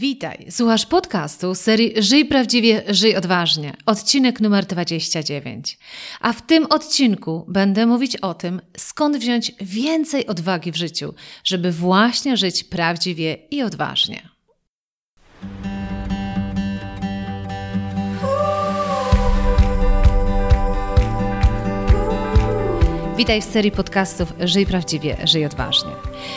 Witaj, słuchasz podcastu serii Żyj prawdziwie, żyj odważnie, odcinek numer 29. A w tym odcinku będę mówić o tym, skąd wziąć więcej odwagi w życiu, żeby właśnie żyć prawdziwie i odważnie. Witaj w serii podcastów Żyj prawdziwie, żyj odważnie.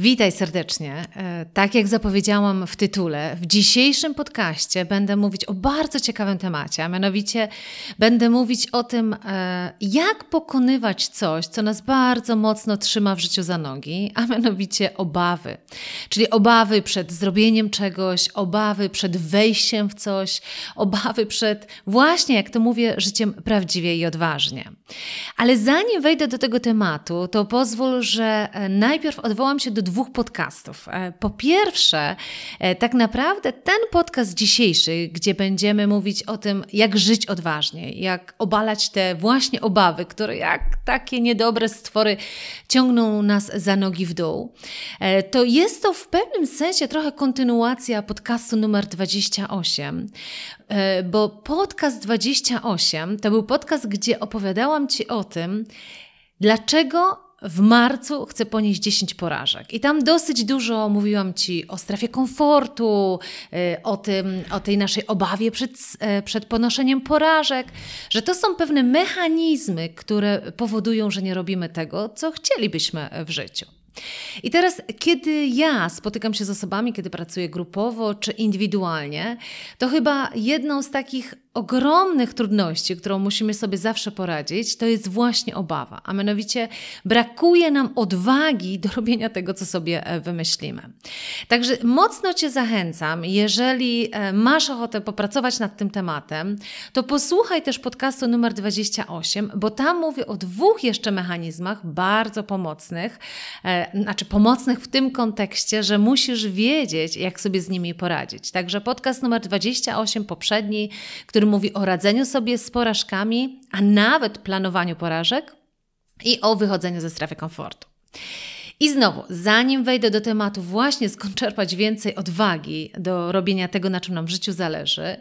Witaj serdecznie. E, tak jak zapowiedziałam w tytule, w dzisiejszym podcaście będę mówić o bardzo ciekawym temacie, a mianowicie będę mówić o tym, e, jak pokonywać coś, co nas bardzo mocno trzyma w życiu za nogi, a mianowicie obawy. Czyli obawy przed zrobieniem czegoś, obawy przed wejściem w coś, obawy przed właśnie, jak to mówię, życiem prawdziwie i odważnie. Ale zanim wejdę do tego tematu, to pozwól, że e, najpierw odwołam się do dwóch podcastów. E, po pierwsze, e, tak naprawdę ten podcast dzisiejszy, gdzie będziemy mówić o tym, jak żyć odważnie, jak obalać te właśnie obawy, które jak takie niedobre stwory ciągną nas za nogi w dół, to jest to w pewnym sensie trochę kontynuacja podcastu numer 28, bo podcast 28 to był podcast, gdzie opowiadałam Ci o tym, dlaczego w marcu chcę ponieść 10 porażek. I tam dosyć dużo mówiłam Ci o strefie komfortu, y, o, tym, o tej naszej obawie przed, y, przed ponoszeniem porażek, że to są pewne mechanizmy, które powodują, że nie robimy tego, co chcielibyśmy w życiu. I teraz, kiedy ja spotykam się z osobami, kiedy pracuję grupowo czy indywidualnie, to chyba jedną z takich ogromnych trudności, którą musimy sobie zawsze poradzić, to jest właśnie obawa, a mianowicie brakuje nam odwagi do robienia tego, co sobie e, wymyślimy. Także mocno Cię zachęcam, jeżeli e, masz ochotę popracować nad tym tematem, to posłuchaj też podcastu numer 28, bo tam mówię o dwóch jeszcze mechanizmach bardzo pomocnych, e, znaczy pomocnych w tym kontekście, że musisz wiedzieć, jak sobie z nimi poradzić. Także podcast numer 28, poprzedni, który który mówi o radzeniu sobie z porażkami, a nawet planowaniu porażek i o wychodzeniu ze strefy komfortu. I znowu, zanim wejdę do tematu właśnie skąd czerpać więcej odwagi do robienia tego, na czym nam w życiu zależy,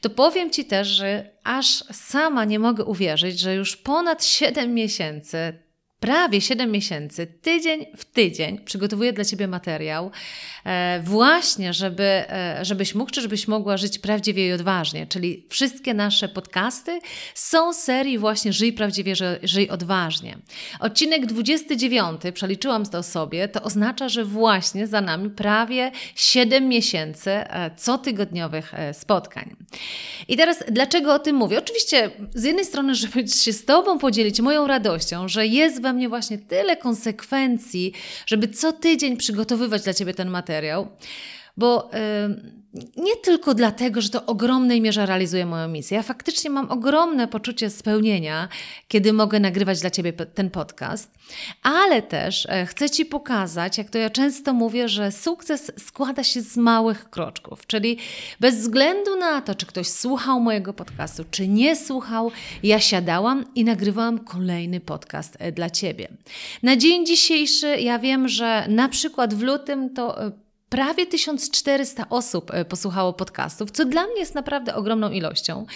to powiem Ci też, że aż sama nie mogę uwierzyć, że już ponad 7 miesięcy prawie 7 miesięcy, tydzień w tydzień przygotowuję dla Ciebie materiał, e, właśnie, żeby, e, żebyś mógł, czy żebyś mogła żyć prawdziwie i odważnie. Czyli wszystkie nasze podcasty są serii właśnie Żyj prawdziwie, żyj odważnie. Odcinek 29, przeliczyłam to sobie, to oznacza, że właśnie za nami prawie 7 miesięcy e, cotygodniowych spotkań. I teraz dlaczego o tym mówię? Oczywiście z jednej strony, żeby się z Tobą podzielić moją radością, że jest we mnie właśnie tyle konsekwencji, żeby co tydzień przygotowywać dla Ciebie ten materiał, bo nie tylko dlatego, że to ogromnej mierze realizuje moją misję. Ja faktycznie mam ogromne poczucie spełnienia, kiedy mogę nagrywać dla Ciebie ten podcast, ale też e, chcę Ci pokazać, jak to ja często mówię, że sukces składa się z małych kroczków, czyli bez względu na to, czy ktoś słuchał mojego podcastu, czy nie słuchał, ja siadałam i nagrywałam kolejny podcast e, dla Ciebie. Na dzień dzisiejszy ja wiem, że na przykład w lutym to e, Prawie 1400 osób e, posłuchało podcastów, co dla mnie jest naprawdę ogromną ilością.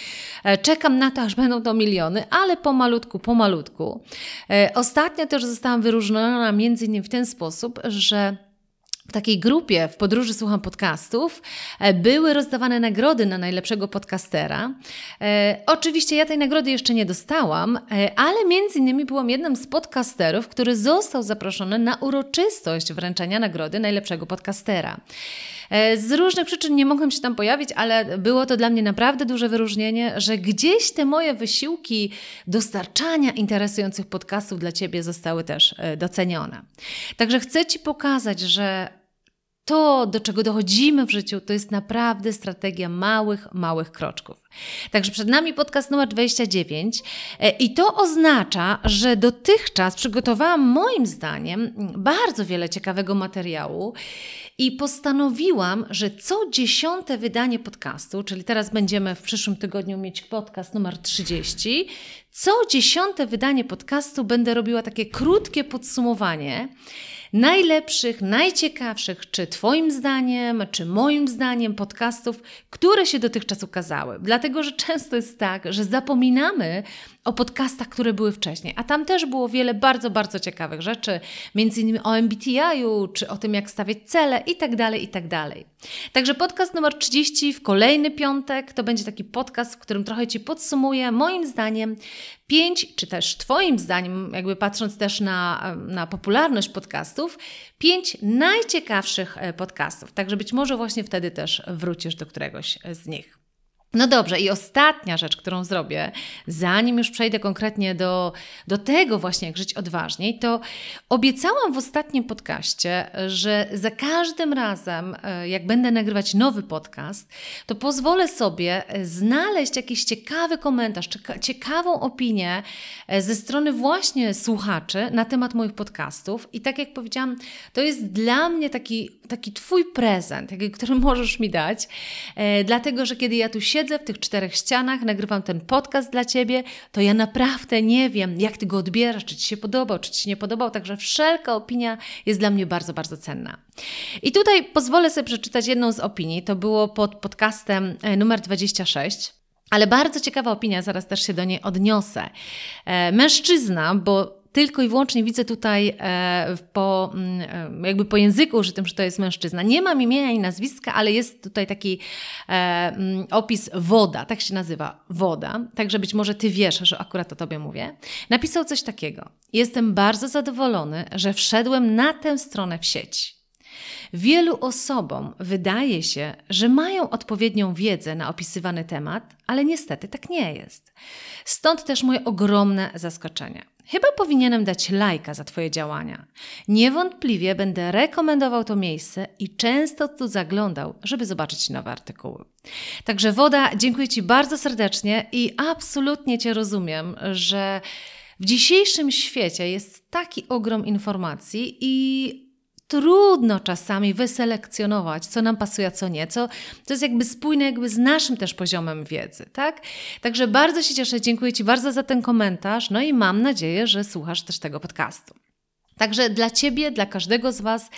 E, czekam na to, aż będą to miliony, ale pomalutku, pomalutku. E, ostatnio też zostałam wyróżniona między innymi w ten sposób, że takiej grupie w podróży słucham podcastów e, były rozdawane nagrody na najlepszego podcastera. E, oczywiście ja tej nagrody jeszcze nie dostałam, e, ale między innymi byłam jednym z podcasterów, który został zaproszony na uroczystość wręczenia nagrody najlepszego podcastera. Z różnych przyczyn nie mogłam się tam pojawić, ale było to dla mnie naprawdę duże wyróżnienie, że gdzieś te moje wysiłki dostarczania interesujących podcastów dla Ciebie zostały też docenione. Także chcę Ci pokazać, że to, do czego dochodzimy w życiu, to jest naprawdę strategia małych, małych kroczków. Także przed nami podcast numer 29 e, i to oznacza, że dotychczas przygotowałam moim zdaniem bardzo wiele ciekawego materiału i postanowiłam, że co dziesiąte wydanie podcastu, czyli teraz będziemy w przyszłym tygodniu mieć podcast numer 30, co dziesiąte wydanie podcastu będę robiła takie krótkie podsumowanie najlepszych, najciekawszych, czy Twoim zdaniem, czy moim zdaniem podcastów, które się dotychczas ukazały. Dlatego, że często jest tak, że zapominamy o podcastach, które były wcześniej. A tam też było wiele bardzo, bardzo ciekawych rzeczy, między innymi o MBTI-u, czy o tym, jak stawiać cele i tak dalej, i tak. Także podcast numer 30 w kolejny piątek to będzie taki podcast, w którym trochę Ci podsumuję, moim zdaniem, pięć, czy też Twoim zdaniem, jakby patrząc też na, na popularność podcastów, pięć najciekawszych e, podcastów. Także być może właśnie wtedy też wrócisz do któregoś z nich. No dobrze, i ostatnia rzecz, którą zrobię, zanim już przejdę konkretnie do, do tego właśnie, jak żyć odważniej, to obiecałam w ostatnim podcaście, że za każdym razem, e, jak będę nagrywać nowy podcast, to pozwolę sobie znaleźć jakiś ciekawy komentarz, ciekawą opinię e, ze strony właśnie słuchaczy na temat moich podcastów. I tak jak powiedziałam, to jest dla mnie taki, taki Twój prezent, który możesz mi dać, e, dlatego że kiedy ja tu siedzę, siedzę w tych czterech ścianach, nagrywam ten podcast dla Ciebie, to ja naprawdę nie wiem, jak Ty go odbierasz, czy Ci się podobał, czy Ci się nie podobał, także wszelka opinia jest dla mnie bardzo, bardzo cenna. I tutaj pozwolę sobie przeczytać jedną z opinii, to było pod podcastem e, numer 26. Ale bardzo ciekawa opinia, zaraz też się do niej odniosę. E, mężczyzna, bo tylko i wyłącznie widzę tutaj e, po, mm, e, jakby po języku użytym, że to jest mężczyzna. Nie mam imienia i nazwiska, ale jest tutaj taki e, mm, opis woda, tak się nazywa, woda. Także być może Ty wiesz, że akurat o Tobie mówię. Napisał coś takiego. Jestem bardzo zadowolony, że wszedłem na tę stronę w sieci. Wielu osobom wydaje się, że mają odpowiednią wiedzę na opisywany temat, ale niestety tak nie jest. Stąd też moje ogromne zaskoczenie. Chyba powinienem dać lajka za Twoje działania. Niewątpliwie będę rekomendował to miejsce i często tu zaglądał, żeby zobaczyć nowe artykuły. Także woda, dziękuję Ci bardzo serdecznie i absolutnie Cię rozumiem, że w dzisiejszym świecie jest taki ogrom informacji i trudno czasami wyselekcjonować, co nam pasuje, a co nie, co, to jest jakby spójne jakby z naszym też poziomem wiedzy, tak? Także bardzo się cieszę, dziękuję Ci bardzo za ten komentarz, no i mam nadzieję, że słuchasz też tego podcastu. Także dla Ciebie, dla każdego z Was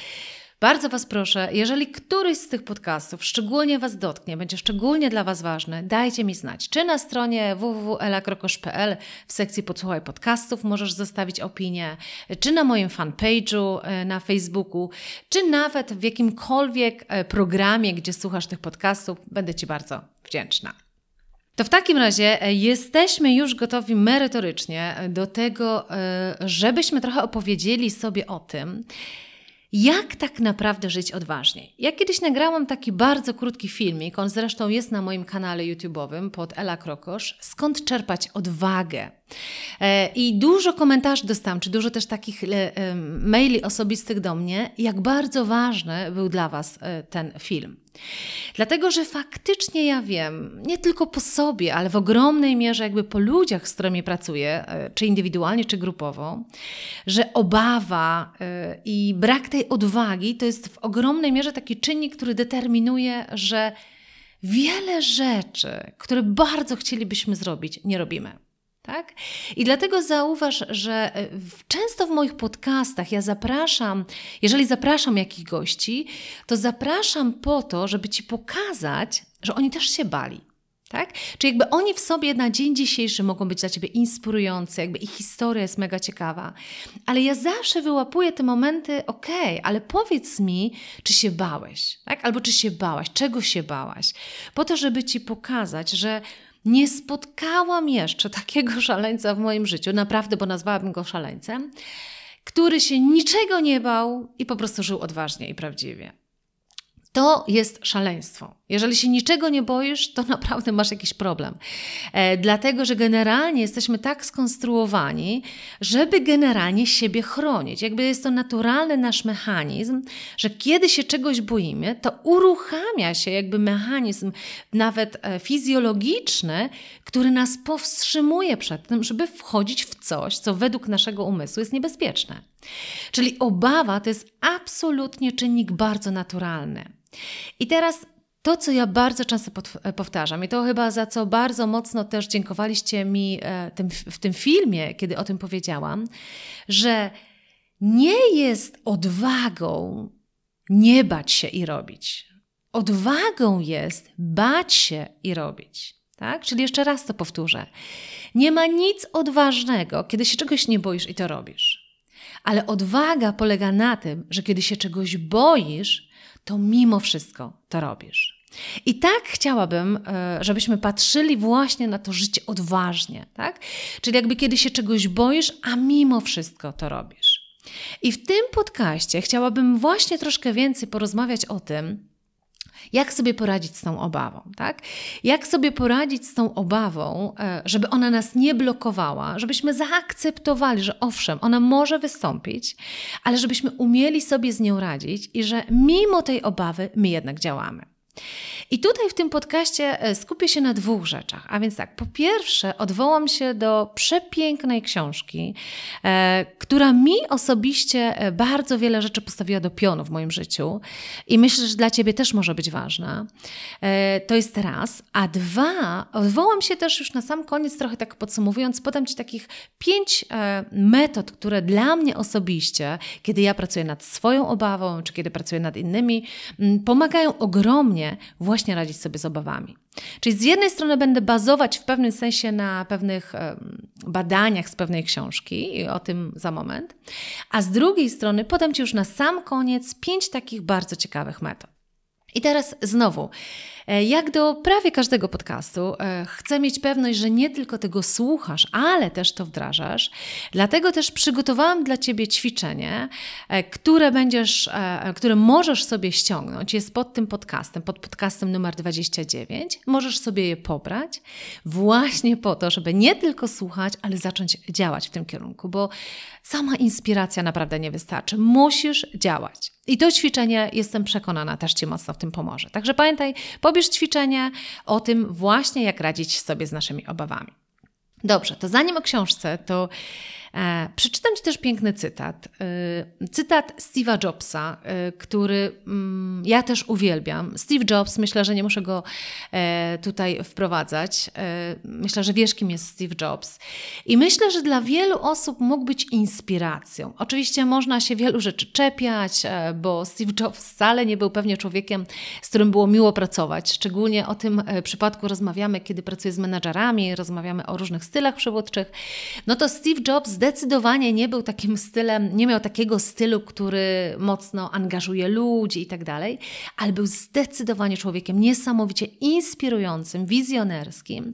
bardzo Was proszę, jeżeli któryś z tych podcastów szczególnie Was dotknie, będzie szczególnie dla Was ważny, dajcie mi znać. Czy na stronie www.elakrokosz.pl w sekcji Podsłuchaj podcastów możesz zostawić opinię, czy na moim fanpage'u e, na Facebooku, czy nawet w jakimkolwiek e, programie, gdzie słuchasz tych podcastów, będę Ci bardzo wdzięczna. To w takim razie e, jesteśmy już gotowi merytorycznie do tego, żebyśmy trochę opowiedzieli sobie o tym, jak tak naprawdę żyć odważniej. Ja kiedyś nagrałam taki bardzo krótki filmik, on zresztą jest na moim kanale YouTube'owym pod Ela Krokosz, skąd czerpać odwagę. E, I dużo komentarzy dostałam, czy dużo też takich e, maili osobistych do mnie, jak bardzo ważny był dla Was e, ten film. Dlatego, że faktycznie ja wiem, nie tylko po sobie, ale w ogromnej mierze jakby po ludziach, z którymi pracuję, czy indywidualnie, czy grupowo, że obawa i brak tej odwagi to jest w ogromnej mierze taki czynnik, który determinuje, że wiele rzeczy, które bardzo chcielibyśmy zrobić, nie robimy. Tak? I dlatego zauważ, że e, często w moich podcastach ja zapraszam, jeżeli zapraszam jakichś gości, to zapraszam po to, żeby ci pokazać, że oni też się bali. Tak? Czyli jakby oni w sobie na dzień dzisiejszy mogą być dla ciebie inspirujący, jakby ich historia jest mega ciekawa. Ale ja zawsze wyłapuję te momenty, okej, okay, ale powiedz mi, czy się bałeś, tak? Albo czy się bałaś, czego się bałaś. Po to, żeby ci pokazać, że nie spotkałam jeszcze takiego szaleńca w moim życiu, naprawdę, bo nazwałabym go szaleńcem, który się niczego nie bał i po prostu żył odważnie i prawdziwie. To jest szaleństwo. Jeżeli się niczego nie boisz, to naprawdę masz jakiś problem. E, dlatego, że generalnie jesteśmy tak skonstruowani, żeby generalnie siebie chronić. Jakby jest to naturalny nasz mechanizm, że kiedy się czegoś boimy, to uruchamia się jakby mechanizm nawet e, fizjologiczny, który nas powstrzymuje przed tym, żeby wchodzić w coś, co według naszego umysłu jest niebezpieczne. Czyli obawa to jest absolutnie czynnik bardzo naturalny. I teraz to, co ja bardzo często e, powtarzam, i to chyba za co bardzo mocno też dziękowaliście mi e, w tym filmie, kiedy o tym powiedziałam, że nie jest odwagą nie bać się i robić. Odwagą jest bać się i robić. Tak? Czyli jeszcze raz to powtórzę. Nie ma nic odważnego, kiedy się czegoś nie boisz i to robisz. Ale odwaga polega na tym, że kiedy się czegoś boisz, to mimo wszystko to robisz. I tak chciałabym, e, żebyśmy patrzyli właśnie na to życie odważnie, tak? Czyli jakby kiedy się czegoś boisz, a mimo wszystko to robisz. I w tym podcaście chciałabym właśnie troszkę więcej porozmawiać o tym, jak sobie poradzić z tą obawą, tak? Jak sobie poradzić z tą obawą, e, żeby ona nas nie blokowała, żebyśmy zaakceptowali, że owszem, ona może wystąpić, ale żebyśmy umieli sobie z nią radzić i że mimo tej obawy my jednak działamy. I tutaj w tym podcaście e, skupię się na dwóch rzeczach. A więc tak, po pierwsze, odwołam się do przepięknej książki, e, która mi osobiście e, bardzo wiele rzeczy postawiła do pionu w moim życiu i myślę, że dla Ciebie też może być ważna. To jest raz. A dwa, odwołam się też już na sam koniec, trochę tak podsumowując, podam Ci takich pięć metod, które dla mnie osobiście, kiedy ja pracuję nad swoją obawą, czy kiedy pracuję nad innymi, m, pomagają ogromnie właśnie radzić sobie z obawami. Czyli z jednej strony będę bazować w pewnym sensie na pewnych badaniach z pewnej książki, i o tym za moment, a z drugiej strony podam Ci już na sam koniec pięć takich bardzo ciekawych metod. I teraz znowu, e, jak do prawie każdego podcastu, e, chcę mieć pewność, że nie tylko tego słuchasz, ale też to wdrażasz. Dlatego też przygotowałam dla Ciebie ćwiczenie, e, które będziesz, które możesz sobie ściągnąć. Jest pod tym podcastem, pod podcastem numer 29. Możesz sobie je pobrać właśnie po to, żeby nie tylko słuchać, ale zacząć działać w tym kierunku, bo sama inspiracja naprawdę nie wystarczy. Musisz działać. I to ćwiczenie, jestem przekonana, też Ci mocno w tym pomoże. Także pamiętaj, pobierz ćwiczenie o tym właśnie, jak radzić sobie z naszymi obawami. Dobrze, to zanim o książce, to przeczytam Ci też piękny cytat. E, cytat Steve'a Jobsa, e, który mm, ja też uwielbiam. Steve Jobs, myślę, że nie muszę go tutaj wprowadzać. Myślę, że wiesz, kim jest Steve Jobs. I myślę, że dla wielu osób mógł być inspiracją. Oczywiście można się wielu rzeczy czepiać, bo Steve Jobs wcale nie był pewnie człowiekiem, z którym było miło pracować. Szczególnie o tym przypadku rozmawiamy, kiedy pracuję z menadżerami, rozmawiamy o różnych stylach przywódczych. No to Steve Jobs zdecydowanie nie był takim stylem, nie miał takiego stylu, który mocno angażuje ludzi i tak dalej, ale był zdecydowanie człowiekiem niesamowicie inspirującym, wizjonerskim.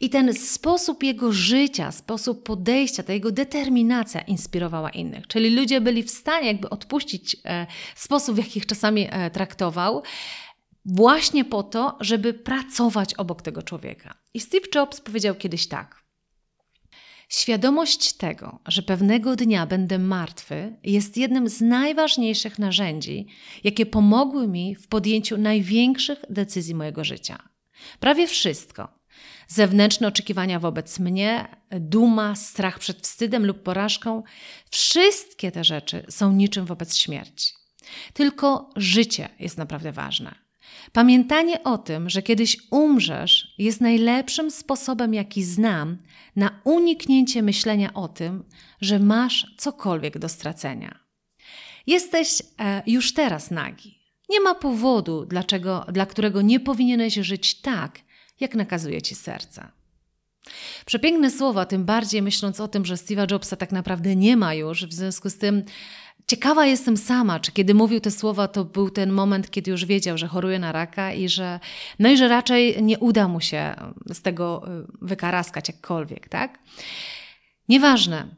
I ten sposób jego życia, sposób podejścia, ta jego determinacja inspirowała innych. Czyli ludzie byli w stanie jakby odpuścić e, sposób, w jaki ich czasami e, traktował, właśnie po to, żeby pracować obok tego człowieka. I Steve Jobs powiedział kiedyś tak. Świadomość tego, że pewnego dnia będę martwy, jest jednym z najważniejszych narzędzi, jakie pomogły mi w podjęciu największych decyzji mojego życia. Prawie wszystko zewnętrzne oczekiwania wobec mnie, duma, strach przed wstydem lub porażką wszystkie te rzeczy są niczym wobec śmierci. Tylko życie jest naprawdę ważne. Pamiętanie o tym, że kiedyś umrzesz, jest najlepszym sposobem, jaki znam, na uniknięcie myślenia o tym, że masz cokolwiek do stracenia. Jesteś e, już teraz nagi. Nie ma powodu, dlaczego, dla którego nie powinieneś żyć tak, jak nakazuje ci serce. Przepiękne słowa, tym bardziej myśląc o tym, że Steve'a Jobsa tak naprawdę nie ma już, w związku z tym ciekawa jestem sama, czy kiedy mówił te słowa, to był ten moment, kiedy już wiedział, że choruje na raka i że, no i że raczej nie uda mu się z tego y, wykaraskać jakkolwiek, tak? Nieważne.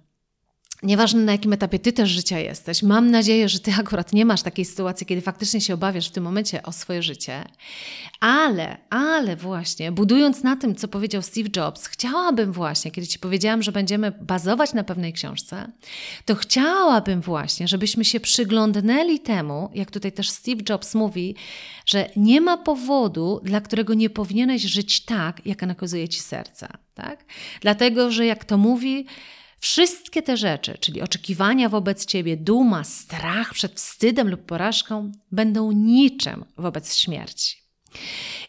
Nieważne na jakim etapie ty też życia jesteś, mam nadzieję, że ty akurat nie masz takiej sytuacji, kiedy faktycznie się obawiasz w tym momencie o swoje życie, ale, ale właśnie, budując na tym, co powiedział Steve Jobs, chciałabym właśnie, kiedy ci powiedziałam, że będziemy bazować na pewnej książce, to chciałabym właśnie, żebyśmy się przyglądnęli temu, jak tutaj też Steve Jobs mówi, że nie ma powodu, dla którego nie powinieneś żyć tak, jak nakazuje ci serce. Tak? Dlatego, że jak to mówi, Wszystkie te rzeczy, czyli oczekiwania wobec ciebie, duma, strach przed wstydem lub porażką, będą niczym wobec śmierci.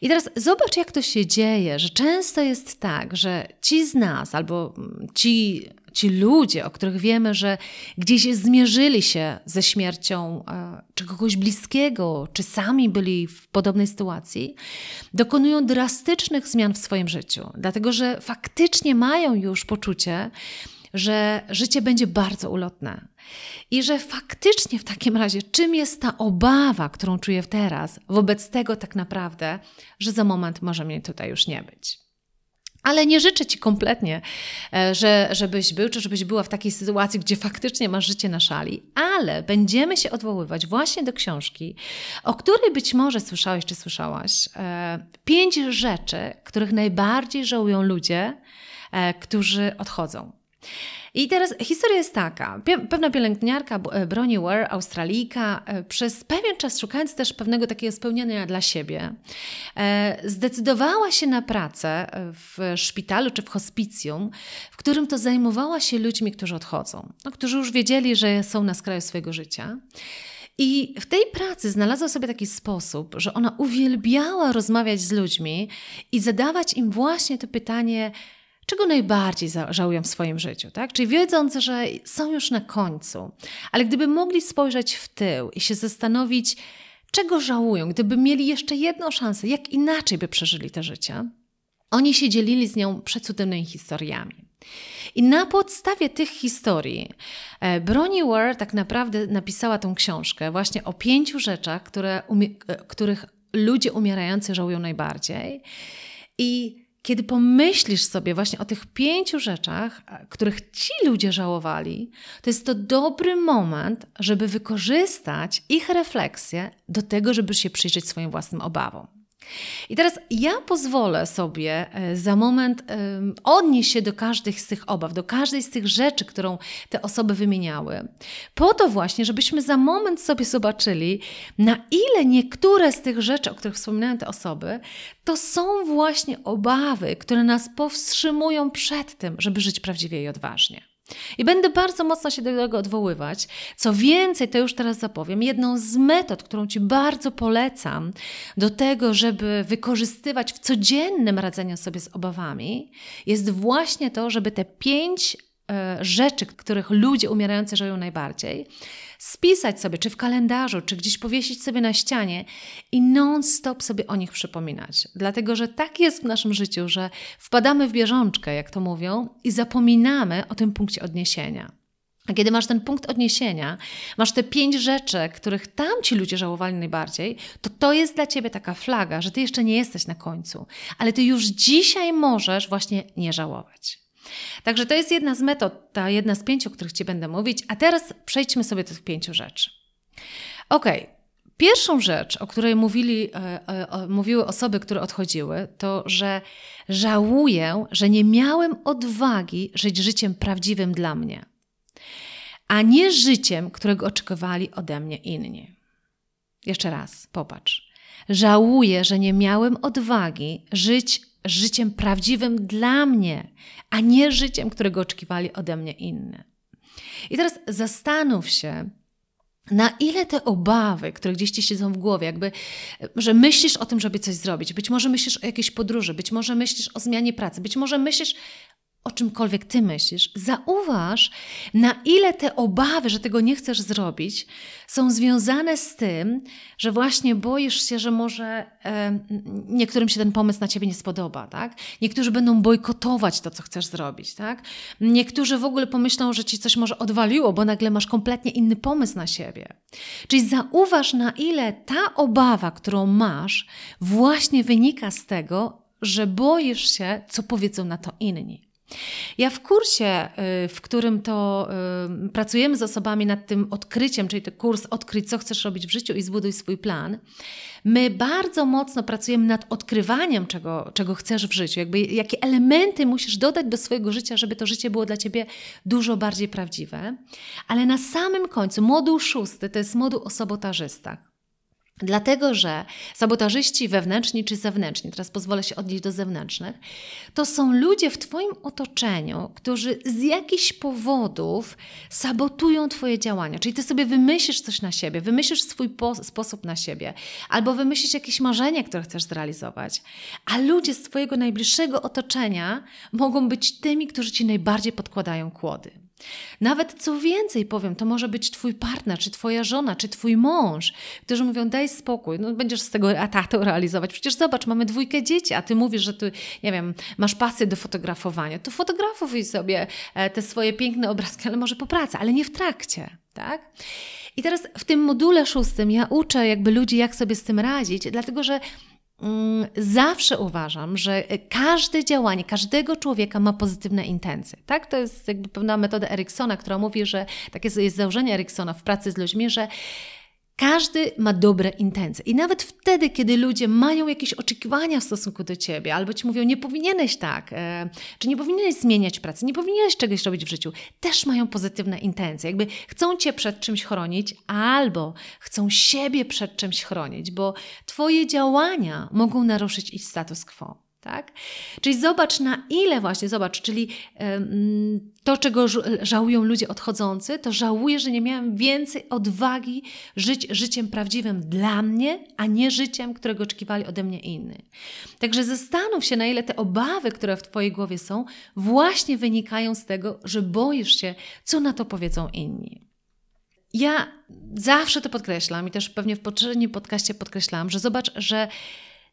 I teraz zobacz, jak to się dzieje, że często jest tak, że ci z nas albo ci, ci ludzie, o których wiemy, że gdzieś zmierzyli się ze śmiercią e, czy kogoś bliskiego, czy sami byli w podobnej sytuacji, dokonują drastycznych zmian w swoim życiu, dlatego że faktycznie mają już poczucie, że życie będzie bardzo ulotne. I że faktycznie w takim razie, czym jest ta obawa, którą czuję teraz, wobec tego tak naprawdę, że za moment może mnie tutaj już nie być. Ale nie życzę Ci kompletnie, e, że, żebyś był, czy żebyś była w takiej sytuacji, gdzie faktycznie masz życie na szali, ale będziemy się odwoływać właśnie do książki, o której być może słyszałeś, czy słyszałaś. E, pięć rzeczy, których najbardziej żałują ludzie, e, którzy odchodzą. I teraz historia jest taka. Pewna pielęgniarka e, Broni Ware, Australijka, e, przez pewien czas szukając też pewnego takiego spełnienia dla siebie, e, zdecydowała się na pracę w szpitalu czy w hospicjum, w którym to zajmowała się ludźmi, którzy odchodzą, no, którzy już wiedzieli, że są na skraju swojego życia. I w tej pracy znalazła sobie taki sposób, że ona uwielbiała rozmawiać z ludźmi i zadawać im właśnie to pytanie, czego najbardziej żałują w swoim życiu, tak? Czyli wiedząc, że są już na końcu, ale gdyby mogli spojrzeć w tył i się zastanowić, czego żałują, gdyby mieli jeszcze jedną szansę, jak inaczej by przeżyli te życie, oni się dzielili z nią przecudownymi historiami. I na podstawie tych historii e, Bronnie Ware tak naprawdę napisała tą książkę właśnie o pięciu rzeczach, które, e, których ludzie umierający żałują najbardziej. I kiedy pomyślisz sobie właśnie o tych pięciu rzeczach, których ci ludzie żałowali, to jest to dobry moment, żeby wykorzystać ich refleksję do tego, żeby się przyjrzeć swoim własnym obawom. I teraz ja pozwolę sobie e, za moment odnieść się do każdej z tych obaw, do każdej z tych rzeczy, którą te osoby wymieniały, po to właśnie, żebyśmy za moment sobie zobaczyli, na ile niektóre z tych rzeczy, o których wspominają te osoby, to są właśnie obawy, które nas powstrzymują przed tym, żeby żyć prawdziwie i odważnie. I będę bardzo mocno się do tego odwoływać. Co więcej, to już teraz zapowiem, jedną z metod, którą Ci bardzo polecam do tego, żeby wykorzystywać w codziennym radzeniu sobie z obawami, jest właśnie to, żeby te pięć e, rzeczy, których ludzie umierający żyją najbardziej, spisać sobie, czy w kalendarzu, czy gdzieś powiesić sobie na ścianie i non-stop sobie o nich przypominać. Dlatego, że tak jest w naszym życiu, że wpadamy w bieżączkę, jak to mówią, i zapominamy o tym punkcie odniesienia. A kiedy masz ten punkt odniesienia, masz te pięć rzeczy, których tamci ludzie żałowali najbardziej, to to jest dla ciebie taka flaga, że ty jeszcze nie jesteś na końcu, ale ty już dzisiaj możesz właśnie nie żałować. Także to jest jedna z metod, ta jedna z pięciu, o których Ci będę mówić, a teraz przejdźmy sobie do tych pięciu rzeczy. Ok. Pierwszą rzecz, o której mówili, e, e, mówiły osoby, które odchodziły, to, że żałuję, że nie miałem odwagi żyć życiem prawdziwym dla mnie, a nie życiem, którego oczekiwali ode mnie inni. Jeszcze raz, popatrz. Żałuję, że nie miałem odwagi żyć życiem prawdziwym dla mnie, a nie życiem, którego oczekiwali ode mnie inni. I teraz zastanów się, na ile te obawy, które gdzieś ci siedzą w głowie, jakby, że myślisz o tym, żeby coś zrobić, być może myślisz o jakiejś podróży, być może myślisz o zmianie pracy, być może myślisz o czymkolwiek ty myślisz, zauważ, na ile te obawy, że tego nie chcesz zrobić, są związane z tym, że właśnie boisz się, że może e, niektórym się ten pomysł na ciebie nie spodoba, tak? Niektórzy będą bojkotować to, co chcesz zrobić, tak? Niektórzy w ogóle pomyślą, że ci coś może odwaliło, bo nagle masz kompletnie inny pomysł na siebie. Czyli zauważ, na ile ta obawa, którą masz, właśnie wynika z tego, że boisz się, co powiedzą na to inni. Ja w kursie, y, w którym to y, pracujemy z osobami nad tym odkryciem, czyli ten kurs Odkryć, co chcesz robić w życiu i zbuduj swój plan, my bardzo mocno pracujemy nad odkrywaniem, czego, czego chcesz w życiu, jakby jakie elementy musisz dodać do swojego życia, żeby to życie było dla ciebie dużo bardziej prawdziwe. Ale na samym końcu, moduł szósty to jest moduł o sabotażystach. Dlatego, że sabotażyści wewnętrzni czy zewnętrzni, teraz pozwolę się odnieść do zewnętrznych, to są ludzie w Twoim otoczeniu, którzy z jakichś powodów sabotują Twoje działania. Czyli Ty sobie wymyślisz coś na siebie, wymyślisz swój sposób na siebie, albo wymyślisz jakieś marzenie, które chcesz zrealizować. A ludzie z Twojego najbliższego otoczenia mogą być tymi, którzy Ci najbardziej podkładają kłody. Nawet co więcej powiem, to może być twój partner, czy twoja żona, czy twój mąż, którzy mówią: daj spokój, no będziesz z tego atatu realizować. Przecież zobacz, mamy dwójkę dzieci, a ty mówisz, że ty, nie wiem, masz pasję do fotografowania. To fotografuj sobie e, te swoje piękne obrazki, ale może po pracy, ale nie w trakcie, tak? I teraz w tym module szóstym ja uczę jakby ludzi, jak sobie z tym radzić, dlatego że zawsze uważam, że każde działanie każdego człowieka ma pozytywne intencje. Tak? To jest jakby pewna metoda Eriksona, która mówi, że takie jest założenie Eriksona w pracy z ludźmi, że każdy ma dobre intencje. I nawet wtedy, kiedy ludzie mają jakieś oczekiwania w stosunku do ciebie, albo ci mówią, nie powinieneś tak, e, czy nie powinieneś zmieniać pracy, nie powinieneś czegoś robić w życiu, też mają pozytywne intencje. Jakby chcą cię przed czymś chronić, albo chcą siebie przed czymś chronić, bo twoje działania mogą naruszyć ich status quo. Tak? Czyli zobacz na ile właśnie, zobacz, czyli to, czego żałują ludzie odchodzący, to żałuję, że nie miałem więcej odwagi żyć życiem prawdziwym dla mnie, a nie życiem, którego oczekiwali ode mnie inni. Także zastanów się, na ile te obawy, które w Twojej głowie są, właśnie wynikają z tego, że boisz się, co na to powiedzą inni. Ja zawsze to podkreślam i też pewnie w poprzednim podcaście podkreślałam, że zobacz, że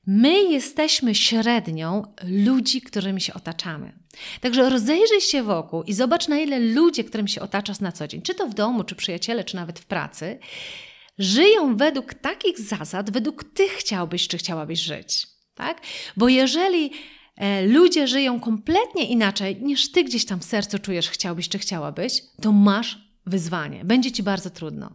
My jesteśmy średnią ludzi, którymi się otaczamy. Także rozejrzyj się wokół i zobacz, na ile ludzie, którym się otaczasz na co dzień, czy to w domu, czy przyjaciele, czy nawet w pracy, żyją według takich zasad, według tych chciałbyś, czy chciałabyś żyć. Tak? Bo jeżeli e, ludzie żyją kompletnie inaczej niż ty gdzieś tam w sercu czujesz, chciałbyś, czy chciałabyś, to masz wyzwanie. Będzie ci bardzo trudno.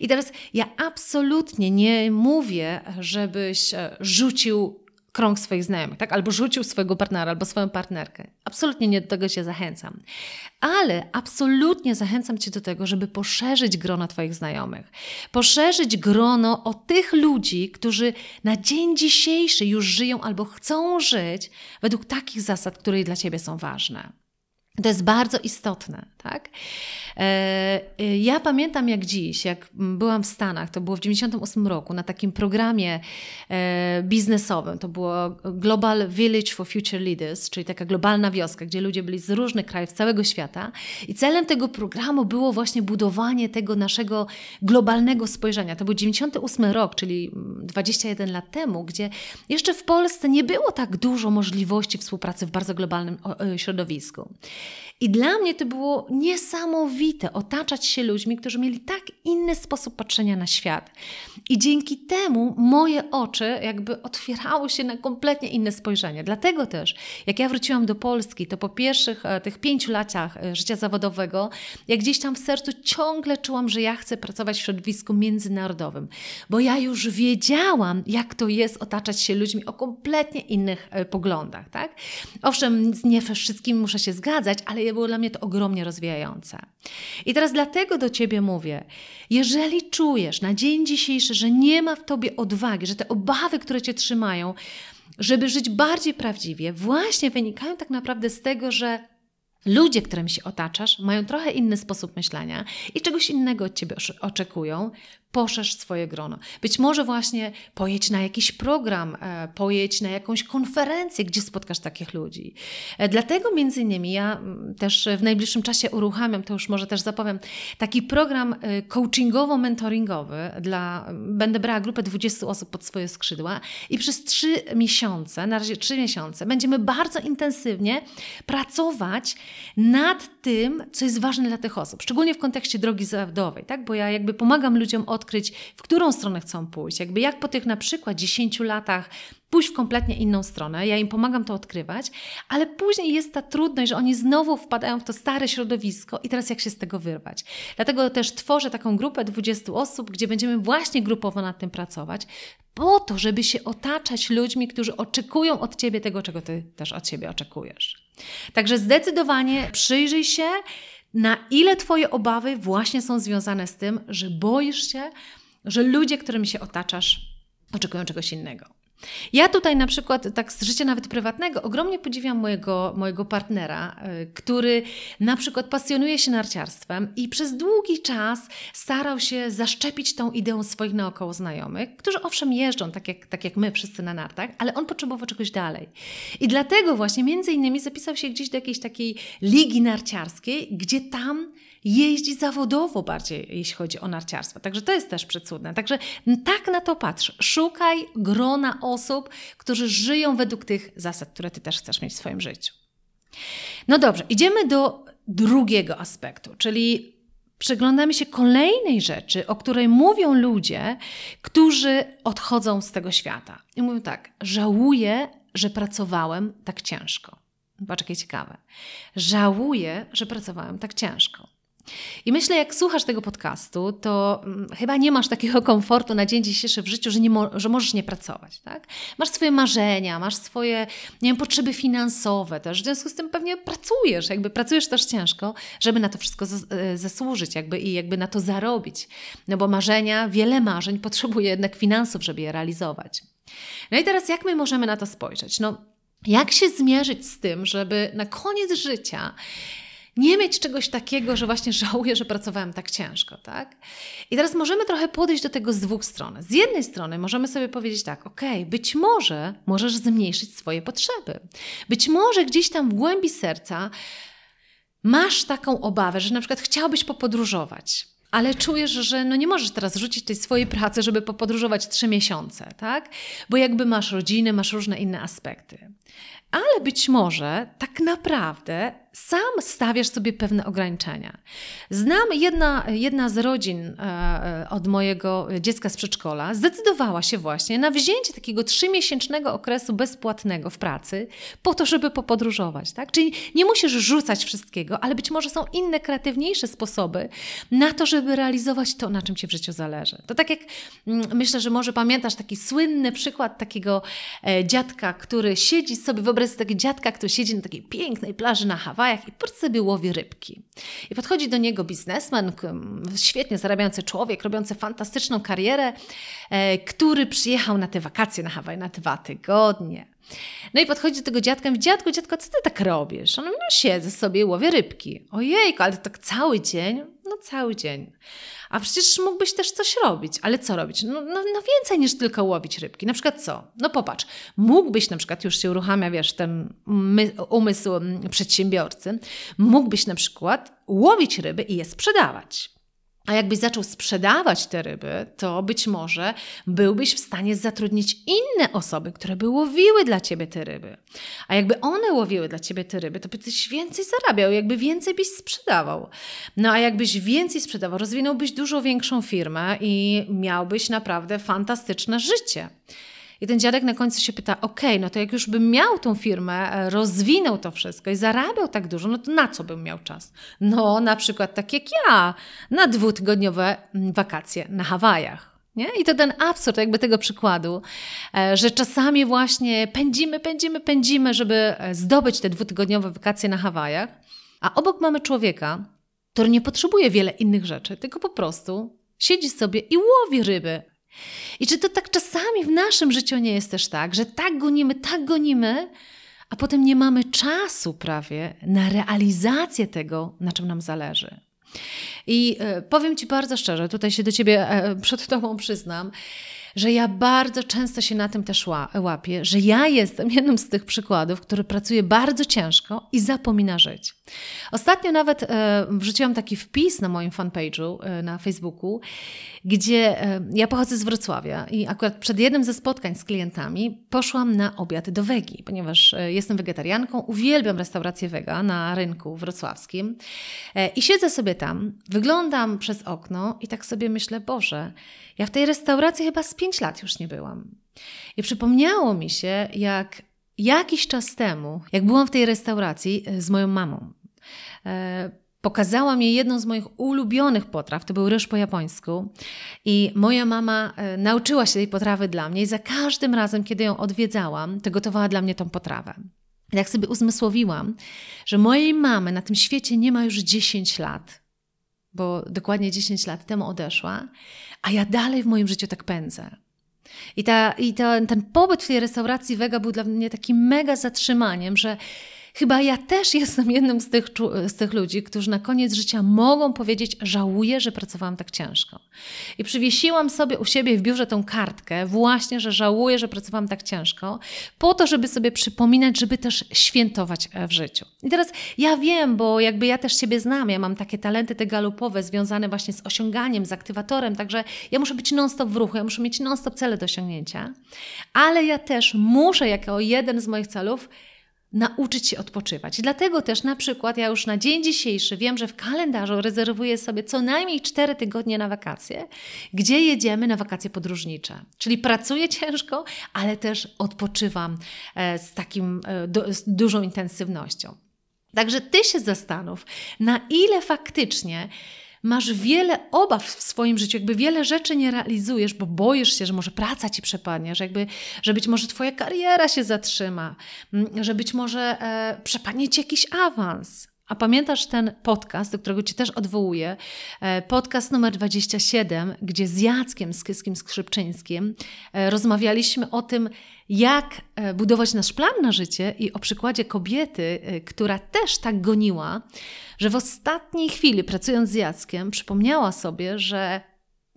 I teraz ja absolutnie nie mówię, żebyś e, rzucił krąg swoich znajomych, tak? Albo rzucił swojego partnera, albo swoją partnerkę. Absolutnie nie do tego Cię zachęcam. Ale absolutnie zachęcam Cię do tego, żeby poszerzyć grono Twoich znajomych. Poszerzyć grono o tych ludzi, którzy na dzień dzisiejszy już żyją albo chcą żyć według takich zasad, które dla Ciebie są ważne. To jest bardzo istotne, tak? E, e, ja pamiętam jak dziś, jak byłam w Stanach, to było w 98 roku, na takim programie e, biznesowym, to było Global Village for Future Leaders, czyli taka globalna wioska, gdzie ludzie byli z różnych krajów, z całego świata i celem tego programu było właśnie budowanie tego naszego globalnego spojrzenia. To był 98 rok, czyli 21 lat temu, gdzie jeszcze w Polsce nie było tak dużo możliwości współpracy w bardzo globalnym środowisku. I dla mnie to było niesamowite otaczać się ludźmi, którzy mieli tak inny sposób patrzenia na świat. I dzięki temu moje oczy jakby otwierały się na kompletnie inne spojrzenie. Dlatego też, jak ja wróciłam do Polski, to po pierwszych e, tych pięciu latach e, życia zawodowego, jak gdzieś tam w sercu ciągle czułam, że ja chcę pracować w środowisku międzynarodowym, bo ja już wiedziałam, jak to jest otaczać się ludźmi o kompletnie innych e, poglądach. Tak? Owszem, nie wszystkimi muszę się zgadzać, ale było dla mnie to ogromnie rozwijające. I teraz dlatego do Ciebie mówię, jeżeli czujesz na dzień dzisiejszy, że nie ma w Tobie odwagi, że te obawy, które Cię trzymają, żeby żyć bardziej prawdziwie, właśnie wynikają tak naprawdę z tego, że ludzie, którymi się otaczasz, mają trochę inny sposób myślenia i czegoś innego od Ciebie oczekują, poszerz swoje grono. Być może właśnie pojedź na jakiś program, e, pojedź na jakąś konferencję, gdzie spotkasz takich ludzi. E, dlatego między innymi ja mm, też w najbliższym czasie uruchamiam, to już może też zapowiem, taki program e, coachingowo-mentoringowy dla, będę brała grupę 20 osób pod swoje skrzydła i przez 3 miesiące, na razie 3 miesiące, będziemy bardzo intensywnie pracować nad tym, co jest ważne dla tych osób, szczególnie w kontekście drogi zawodowej, tak? bo ja jakby pomagam ludziom od odkryć, w którą stronę chcą pójść. Jakby jak po tych na przykład 10 latach pójść w kompletnie inną stronę. Ja im pomagam to odkrywać, ale później jest ta trudność, że oni znowu wpadają w to stare środowisko i teraz jak się z tego wyrwać. Dlatego też tworzę taką grupę 20 osób, gdzie będziemy właśnie grupowo nad tym pracować, po to, żeby się otaczać ludźmi, którzy oczekują od ciebie tego, czego ty też od siebie oczekujesz. Także zdecydowanie przyjrzyj się na ile Twoje obawy właśnie są związane z tym, że boisz się, że ludzie, którymi się otaczasz, oczekują czegoś innego. Ja tutaj na przykład, tak z życia nawet prywatnego, ogromnie podziwiam mojego, mojego partnera, y, który na przykład pasjonuje się narciarstwem i przez długi czas starał się zaszczepić tą ideą swoich naokoło znajomych, którzy owszem jeżdżą, tak jak, tak jak my wszyscy na nartach, ale on potrzebował czegoś dalej. I dlatego właśnie między innymi zapisał się gdzieś do jakiejś takiej ligi narciarskiej, gdzie tam jeździ zawodowo bardziej, jeśli chodzi o narciarstwo. Także to jest też przecudne. Także tak na to patrz. Szukaj grona osób, którzy żyją według tych zasad, które ty też chcesz mieć w swoim życiu. No dobrze, idziemy do drugiego aspektu, czyli przyglądamy się kolejnej rzeczy, o której mówią ludzie, którzy odchodzą z tego świata. I mówią tak: żałuję, że pracowałem tak ciężko. Patrz, jakie ciekawe. Żałuję, że pracowałem tak ciężko. I myślę, jak słuchasz tego podcastu, to mm, chyba nie masz takiego komfortu na dzień dzisiejszy w życiu, że, nie mo że możesz nie pracować. Tak? Masz swoje marzenia, masz swoje nie wiem, potrzeby finansowe też. W związku z tym pewnie pracujesz, jakby pracujesz też ciężko, żeby na to wszystko e, zasłużyć jakby i jakby na to zarobić. No bo marzenia, wiele marzeń potrzebuje jednak finansów, żeby je realizować. No i teraz jak my możemy na to spojrzeć? No, jak się zmierzyć z tym, żeby na koniec życia nie mieć czegoś takiego, że właśnie żałuję, że pracowałem tak ciężko, tak? I teraz możemy trochę podejść do tego z dwóch stron. Z jednej strony możemy sobie powiedzieć tak, ok, być może możesz zmniejszyć swoje potrzeby. Być może gdzieś tam w głębi serca masz taką obawę, że na przykład chciałbyś popodróżować ale czujesz, że no nie możesz teraz rzucić tej swojej pracy, żeby popodróżować trzy miesiące, tak? Bo jakby masz rodziny, masz różne inne aspekty. Ale być może tak naprawdę sam stawiasz sobie pewne ograniczenia. Znam jedna, jedna z rodzin e, e, od mojego dziecka z przedszkola, zdecydowała się właśnie na wzięcie takiego trzymiesięcznego okresu bezpłatnego w pracy po to, żeby popodróżować. Tak? Czyli nie musisz rzucać wszystkiego, ale być może są inne, kreatywniejsze sposoby na to, żeby realizować to, na czym ci w życiu zależy. To tak jak mm, myślę, że może pamiętasz taki słynny przykład takiego e, dziadka, który siedzi sobie, wyobraź sobie takiego dziadka, który siedzi na takiej pięknej plaży na Hawajach, Hawajach i po prostu sobie łowi rybki. I podchodzi do niego biznesmen, świetnie zarabiający człowiek, robiący fantastyczną karierę, e, który przyjechał na te wakacje na Hawaj na dwa tygodnie. No i podchodzi do tego dziadka i mówi, dziadku, dziadku, co ty tak robisz? On mówi, no siedzę sobie i łowię rybki. Ojejku, ale tak cały dzień? No cały dzień. A przecież mógłbyś też coś robić. Ale co robić? No, no, no, więcej niż tylko łowić rybki. Na przykład co? No popatrz, mógłbyś na przykład, już się uruchamia, wiesz, ten umysł przedsiębiorcy, mógłbyś na przykład łowić ryby i je sprzedawać. A jakbyś zaczął sprzedawać te ryby, to być może byłbyś w stanie zatrudnić inne osoby, które by łowiły dla ciebie te ryby. A jakby one łowiły dla ciebie te ryby, to byś więcej zarabiał, jakby więcej byś sprzedawał. No a jakbyś więcej sprzedawał, rozwinąłbyś dużo większą firmę i miałbyś naprawdę fantastyczne życie. I ten dziadek na końcu się pyta: OK, no to jak już bym miał tą firmę, e, rozwinął to wszystko i zarabiał tak dużo, no to na co bym miał czas? No, na przykład tak jak ja, na dwutygodniowe mm, wakacje na Hawajach. Nie? I to ten absurd jakby tego przykładu, e, że czasami właśnie pędzimy, pędzimy, pędzimy, żeby e, zdobyć te dwutygodniowe wakacje na Hawajach, a obok mamy człowieka, który nie potrzebuje wiele innych rzeczy, tylko po prostu siedzi sobie i łowi ryby i czy to tak czasami w naszym życiu nie jest też tak, że tak gonimy, tak gonimy, a potem nie mamy czasu prawie na realizację tego, na czym nam zależy. I e, powiem Ci bardzo szczerze, tutaj się do Ciebie e, przed Tobą przyznam, że ja bardzo często się na tym też łapię, że ja jestem jednym z tych przykładów, który pracuje bardzo ciężko i zapomina żyć. Ostatnio nawet e, wrzuciłam taki wpis na moim fanpage'u e, na Facebooku, gdzie e, ja pochodzę z Wrocławia i akurat przed jednym ze spotkań z klientami poszłam na obiad do wegi, ponieważ e, jestem wegetarianką, uwielbiam restaurację wega na rynku wrocławskim e, i siedzę sobie tam, wyglądam przez okno i tak sobie myślę, Boże, ja w tej restauracji chyba z 5 lat już nie byłam. I przypomniało mi się, jak jakiś czas temu, jak byłam w tej restauracji e, z moją mamą, e, pokazała mi jedną z moich ulubionych potraw, to był ryż po japońsku. I moja mama e, nauczyła się tej potrawy dla mnie i za każdym razem, kiedy ją odwiedzałam, to gotowała dla mnie tą potrawę. I tak sobie uzmysłowiłam, że mojej mamy na tym świecie nie ma już 10 lat, bo dokładnie 10 lat temu odeszła, a ja dalej w moim życiu tak pędzę. I, ta, i ta, ten pobyt w tej restauracji wega był dla mnie takim mega zatrzymaniem, że Chyba ja też jestem jednym z tych, z tych ludzi, którzy na koniec życia mogą powiedzieć: Żałuję, że pracowałam tak ciężko. I przywiesiłam sobie u siebie w biurze tą kartkę, właśnie, że żałuję, że pracowałam tak ciężko, po to, żeby sobie przypominać, żeby też świętować e, w życiu. I teraz ja wiem, bo jakby ja też siebie znam, ja mam takie talenty te galupowe związane właśnie z osiąganiem, z aktywatorem, także ja muszę być non-stop w ruchu, ja muszę mieć non-stop cele do osiągnięcia, ale ja też muszę, jako jeden z moich celów, nauczyć się odpoczywać. Dlatego też na przykład ja już na dzień dzisiejszy wiem, że w kalendarzu rezerwuję sobie co najmniej 4 tygodnie na wakacje, gdzie jedziemy na wakacje podróżnicze. Czyli pracuję ciężko, ale też odpoczywam e, z takim e, z dużą intensywnością. Także ty się zastanów, na ile faktycznie masz wiele obaw w swoim życiu, jakby wiele rzeczy nie realizujesz, bo boisz się, że może praca ci przepadnie, że, jakby, że być może twoja kariera się zatrzyma, mm, że być może e, przepadnie ci jakiś awans. A pamiętasz ten podcast, do którego Cię też odwołuję, e, podcast numer 27, gdzie z Jackiem Skyskim Skrzypczyńskim e, rozmawialiśmy o tym, jak e, budować nasz plan na życie i o przykładzie kobiety, która też tak goniła, że w ostatniej chwili, pracując z Jackiem, przypomniała sobie, że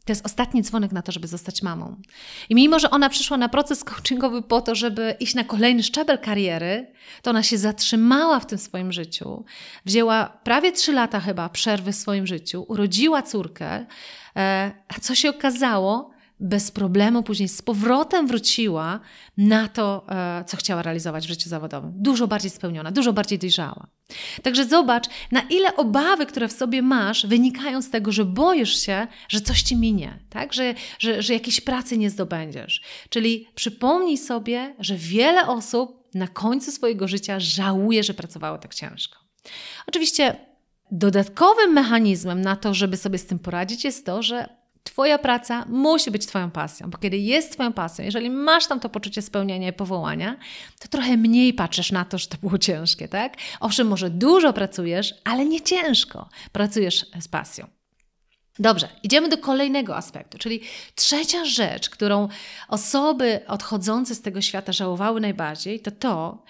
to jest ostatni dzwonek na to, żeby zostać mamą. I mimo, że ona przyszła na proces coachingowy po to, żeby iść na kolejny szczebel kariery, to ona się zatrzymała w tym swoim życiu. Wzięła prawie trzy lata chyba przerwy w swoim życiu, urodziła córkę, e, a co się okazało? Bez problemu później z powrotem wróciła na to, e, co chciała realizować w życiu zawodowym. Dużo bardziej spełniona, dużo bardziej dojrzała. Także zobacz, na ile obawy, które w sobie masz, wynikają z tego, że boisz się, że coś ci minie, tak? że, że, że jakiejś pracy nie zdobędziesz. Czyli przypomnij sobie, że wiele osób na końcu swojego życia żałuje, że pracowało tak ciężko. Oczywiście dodatkowym mechanizmem na to, żeby sobie z tym poradzić, jest to, że Twoja praca musi być Twoją pasją, bo kiedy jest Twoją pasją, jeżeli masz tam to poczucie spełnienia i powołania, to trochę mniej patrzysz na to, że to było ciężkie, tak? Owszem, może dużo pracujesz, ale nie ciężko pracujesz z pasją. Dobrze, idziemy do kolejnego aspektu, czyli trzecia rzecz, którą osoby odchodzące z tego świata żałowały najbardziej, to to,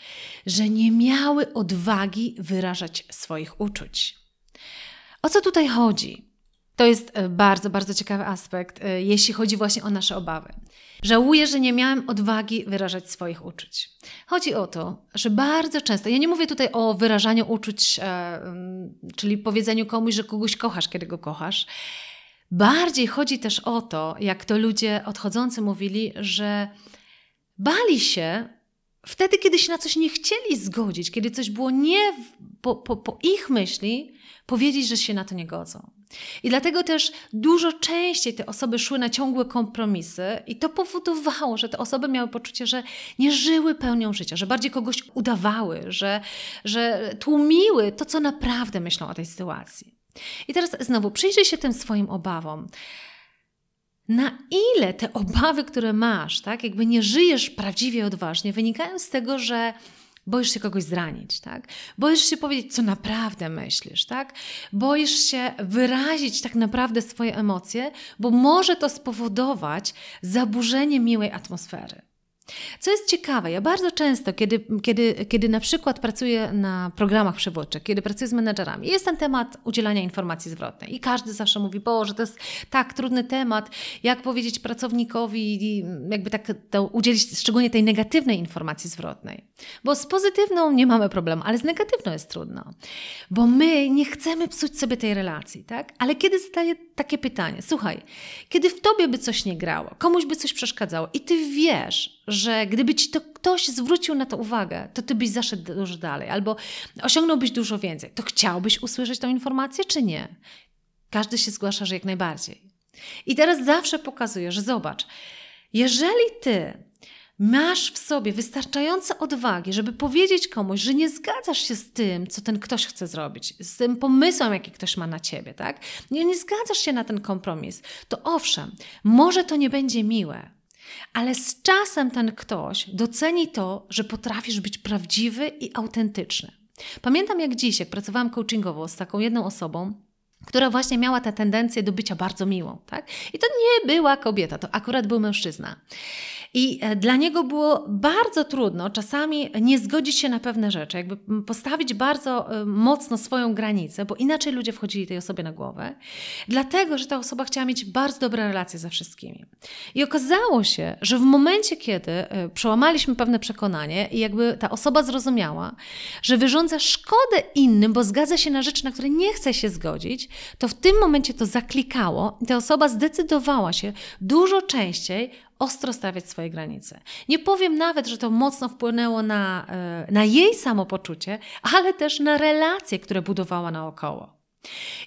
że nie miały odwagi wyrażać swoich uczuć. O co tutaj chodzi? To jest e, bardzo, bardzo ciekawy aspekt, e, jeśli chodzi właśnie o nasze obawy. Żałuję, że nie miałem odwagi wyrażać swoich uczuć. Chodzi o to, że bardzo często, ja nie mówię tutaj o wyrażaniu uczuć, e, czyli powiedzeniu komuś, że kogoś kochasz, kiedy go kochasz. Bardziej chodzi też o to, jak to ludzie odchodzący mówili, że bali się wtedy, kiedy się na coś nie chcieli zgodzić, kiedy coś było nie po, po, po ich myśli, powiedzieć, że się na to nie godzą. I dlatego też dużo częściej te osoby szły na ciągłe kompromisy, i to powodowało, że te osoby miały poczucie, że nie żyły pełnią życia, że bardziej kogoś udawały, że, że tłumiły to, co naprawdę myślą o tej sytuacji. I teraz znowu przyjrzyj się tym swoim obawom. Na ile te obawy, które masz, tak, jakby nie żyjesz prawdziwie odważnie, wynikają z tego, że Boisz się kogoś zranić, tak? Boisz się powiedzieć, co naprawdę myślisz, tak? Boisz się wyrazić tak naprawdę swoje emocje, bo może to spowodować zaburzenie miłej atmosfery. Co jest ciekawe, ja bardzo często, kiedy, kiedy, kiedy na przykład pracuję na programach przewodczych, kiedy pracuję z menedżerami, jest ten temat udzielania informacji zwrotnej i każdy zawsze mówi, że to jest tak trudny temat, jak powiedzieć pracownikowi, jakby tak to udzielić szczególnie tej negatywnej informacji zwrotnej. Bo z pozytywną nie mamy problemu, ale z negatywną jest trudno. Bo my nie chcemy psuć sobie tej relacji, tak? Ale kiedy zadaję takie pytanie, słuchaj, kiedy w tobie by coś nie grało, komuś by coś przeszkadzało i ty wiesz, że gdyby ci to ktoś zwrócił na to uwagę, to ty byś zaszedł dużo dalej albo osiągnąłbyś dużo więcej. To chciałbyś usłyszeć tą informację, czy nie? Każdy się zgłasza, że jak najbardziej. I teraz zawsze pokazuję, że zobacz, jeżeli ty masz w sobie wystarczające odwagi, żeby powiedzieć komuś, że nie zgadzasz się z tym, co ten ktoś chce zrobić, z tym pomysłem, jaki ktoś ma na ciebie, tak? Nie, nie zgadzasz się na ten kompromis, to owszem, może to nie będzie miłe, ale z czasem ten ktoś doceni to, że potrafisz być prawdziwy i autentyczny. Pamiętam jak dziś, jak pracowałam coachingowo z taką jedną osobą, która właśnie miała tę tendencję do bycia bardzo miłą, tak? I to nie była kobieta, to akurat był mężczyzna. I e, dla niego było bardzo trudno czasami nie zgodzić się na pewne rzeczy, jakby postawić bardzo e, mocno swoją granicę, bo inaczej ludzie wchodzili tej osobie na głowę, dlatego że ta osoba chciała mieć bardzo dobre relacje ze wszystkimi. I okazało się, że w momencie, kiedy e, przełamaliśmy pewne przekonanie i jakby ta osoba zrozumiała, że wyrządza szkodę innym, bo zgadza się na rzeczy, na które nie chce się zgodzić, to w tym momencie to zaklikało i ta osoba zdecydowała się dużo częściej ostro stawiać swoje granice. Nie powiem nawet, że to mocno wpłynęło na, e, na jej samopoczucie, ale też na relacje, które budowała naokoło.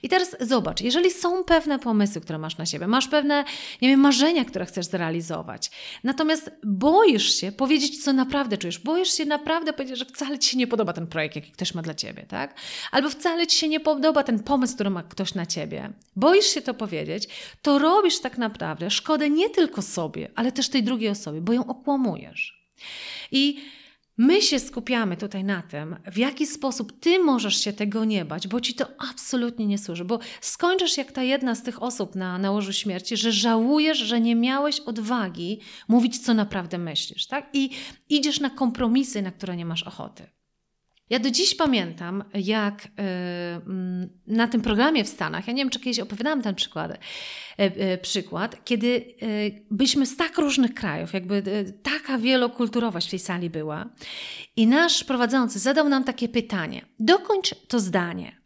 I teraz zobacz, jeżeli są pewne pomysły, które masz na siebie, masz pewne, nie wiem, marzenia, które chcesz zrealizować, natomiast boisz się powiedzieć, co naprawdę czujesz, boisz się naprawdę powiedzieć, że wcale ci się nie podoba ten projekt, jaki ktoś ma dla ciebie, tak? Albo wcale ci się nie podoba ten pomysł, który ma ktoś na ciebie. Boisz się to powiedzieć, to robisz tak naprawdę szkodę nie tylko sobie, ale też tej drugiej osobie, bo ją okłamujesz. I My się skupiamy tutaj na tym, w jaki sposób ty możesz się tego nie bać, bo ci to absolutnie nie służy, bo skończysz jak ta jedna z tych osób na, na łożu śmierci, że żałujesz, że nie miałeś odwagi mówić, co naprawdę myślisz, tak? I idziesz na kompromisy, na które nie masz ochoty. Ja do dziś pamiętam, jak y, mm, na tym programie w Stanach, ja nie wiem, czy kiedyś opowiadałam ten przykład, y, y, przykład kiedy byliśmy z tak różnych krajów, jakby taka wielokulturowość w tej sali była, i nasz prowadzący zadał nam takie pytanie: dokończ to zdanie.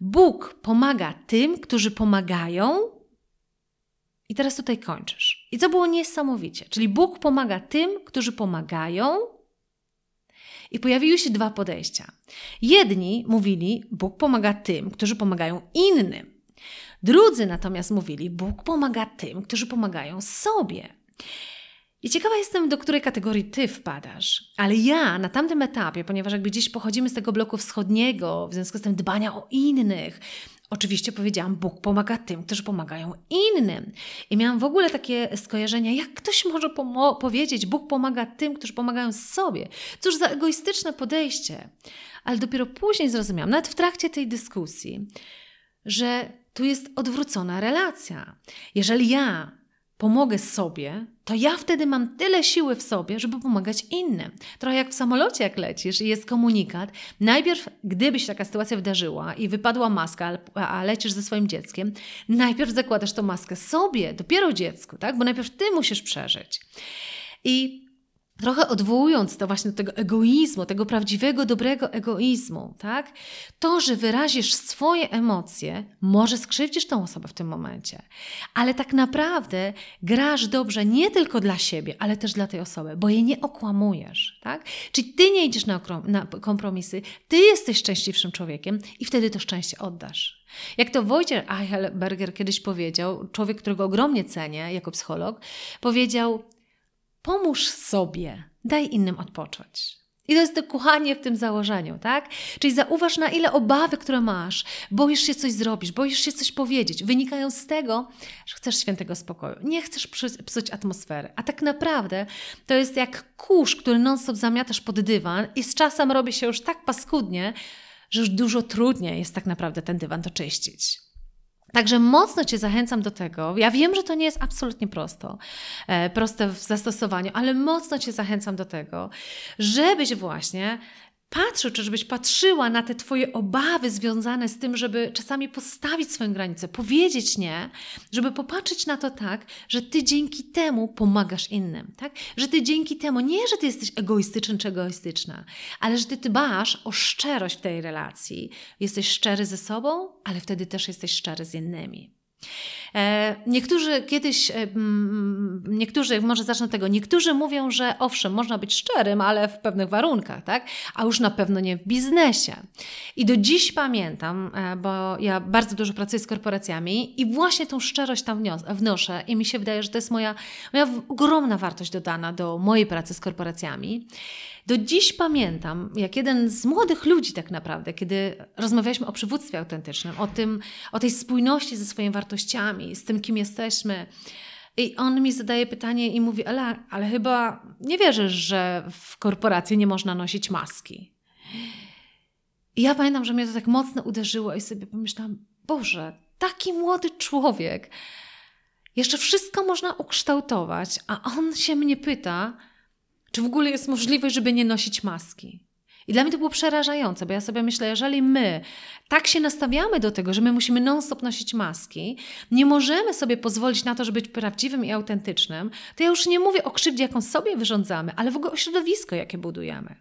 Bóg pomaga tym, którzy pomagają. I teraz tutaj kończysz. I to było niesamowicie. Czyli Bóg pomaga tym, którzy pomagają, i pojawiły się dwa podejścia. Jedni mówili, Bóg pomaga tym, którzy pomagają innym. Drudzy natomiast mówili, Bóg pomaga tym, którzy pomagają sobie. I ciekawa jestem, do której kategorii ty wpadasz. Ale ja na tamtym etapie, ponieważ jakby gdzieś pochodzimy z tego bloku wschodniego, w związku z tym dbania o innych, Oczywiście powiedziałam, Bóg pomaga tym, którzy pomagają innym. I miałam w ogóle takie skojarzenia, jak ktoś może powiedzieć, Bóg pomaga tym, którzy pomagają sobie. Cóż za egoistyczne podejście. Ale dopiero później zrozumiałam, nawet w trakcie tej dyskusji, że tu jest odwrócona relacja. Jeżeli ja pomogę sobie, to ja wtedy mam tyle siły w sobie, żeby pomagać innym. Trochę jak w samolocie, jak lecisz i jest komunikat. Najpierw, gdyby się taka sytuacja wydarzyła i wypadła maska, a lecisz ze swoim dzieckiem, najpierw zakładasz tą maskę sobie, dopiero dziecku, tak? Bo najpierw ty musisz przeżyć. I trochę odwołując to właśnie do tego egoizmu, tego prawdziwego, dobrego egoizmu, tak? To, że wyrazisz swoje emocje, może skrzywdzisz tą osobę w tym momencie, ale tak naprawdę grasz dobrze nie tylko dla siebie, ale też dla tej osoby, bo jej nie okłamujesz, tak? Czyli ty nie idziesz na, na kompromisy, ty jesteś szczęśliwszym człowiekiem i wtedy to szczęście oddasz. Jak to Wojciech Eichelberger kiedyś powiedział, człowiek, którego ogromnie cenię jako psycholog, powiedział: Pomóż sobie, daj innym odpocząć. I to jest to kochanie w tym założeniu, tak? Czyli zauważ, na ile obawy, które masz, boisz się coś zrobić, boisz się coś powiedzieć, wynikają z tego, że chcesz świętego spokoju. Nie chcesz psuć atmosfery. A tak naprawdę to jest jak kurz, który non-stop zamiatasz pod dywan i z czasem robi się już tak paskudnie, że już dużo trudniej jest tak naprawdę ten dywan to czyścić. Także mocno Cię zachęcam do tego. Ja wiem, że to nie jest absolutnie prosto, e, proste w zastosowaniu, ale mocno Cię zachęcam do tego, żebyś właśnie patrzył, czy żebyś patrzyła na te Twoje obawy związane z tym, żeby czasami postawić swoją granicę, powiedzieć nie, żeby popatrzeć na to tak, że Ty dzięki temu pomagasz innym, tak? Że Ty dzięki temu, nie, że Ty jesteś egoistyczny czy egoistyczna, ale że Ty dbasz o szczerość tej relacji. Jesteś szczery ze sobą, ale wtedy też jesteś szczery z innymi. E, niektórzy kiedyś, e, niektórzy, może zacznę tego, niektórzy mówią, że owszem, można być szczerym, ale w pewnych warunkach, tak? A już na pewno nie w biznesie. I do dziś pamiętam, e, bo ja bardzo dużo pracuję z korporacjami i właśnie tą szczerość tam wnoszę i mi się wydaje, że to jest moja, moja ogromna wartość dodana do mojej pracy z korporacjami. Do dziś pamiętam, jak jeden z młodych ludzi tak naprawdę, kiedy rozmawialiśmy o przywództwie autentycznym, o, tym, o tej spójności ze swoimi wartościami, z tym, kim jesteśmy. I on mi zadaje pytanie i mówi, ale, ale chyba nie wierzysz, że w korporacji nie można nosić maski. I ja pamiętam, że mnie to tak mocno uderzyło i sobie pomyślałam, Boże, taki młody człowiek, jeszcze wszystko można ukształtować, a on się mnie pyta, czy w ogóle jest możliwość, żeby nie nosić maski? I dla mnie to było przerażające, bo ja sobie myślę, jeżeli my tak się nastawiamy do tego, że my musimy non-stop nosić maski, nie możemy sobie pozwolić na to, żeby być prawdziwym i autentycznym, to ja już nie mówię o krzywdzie, jaką sobie wyrządzamy, ale w ogóle o środowisko, jakie budujemy.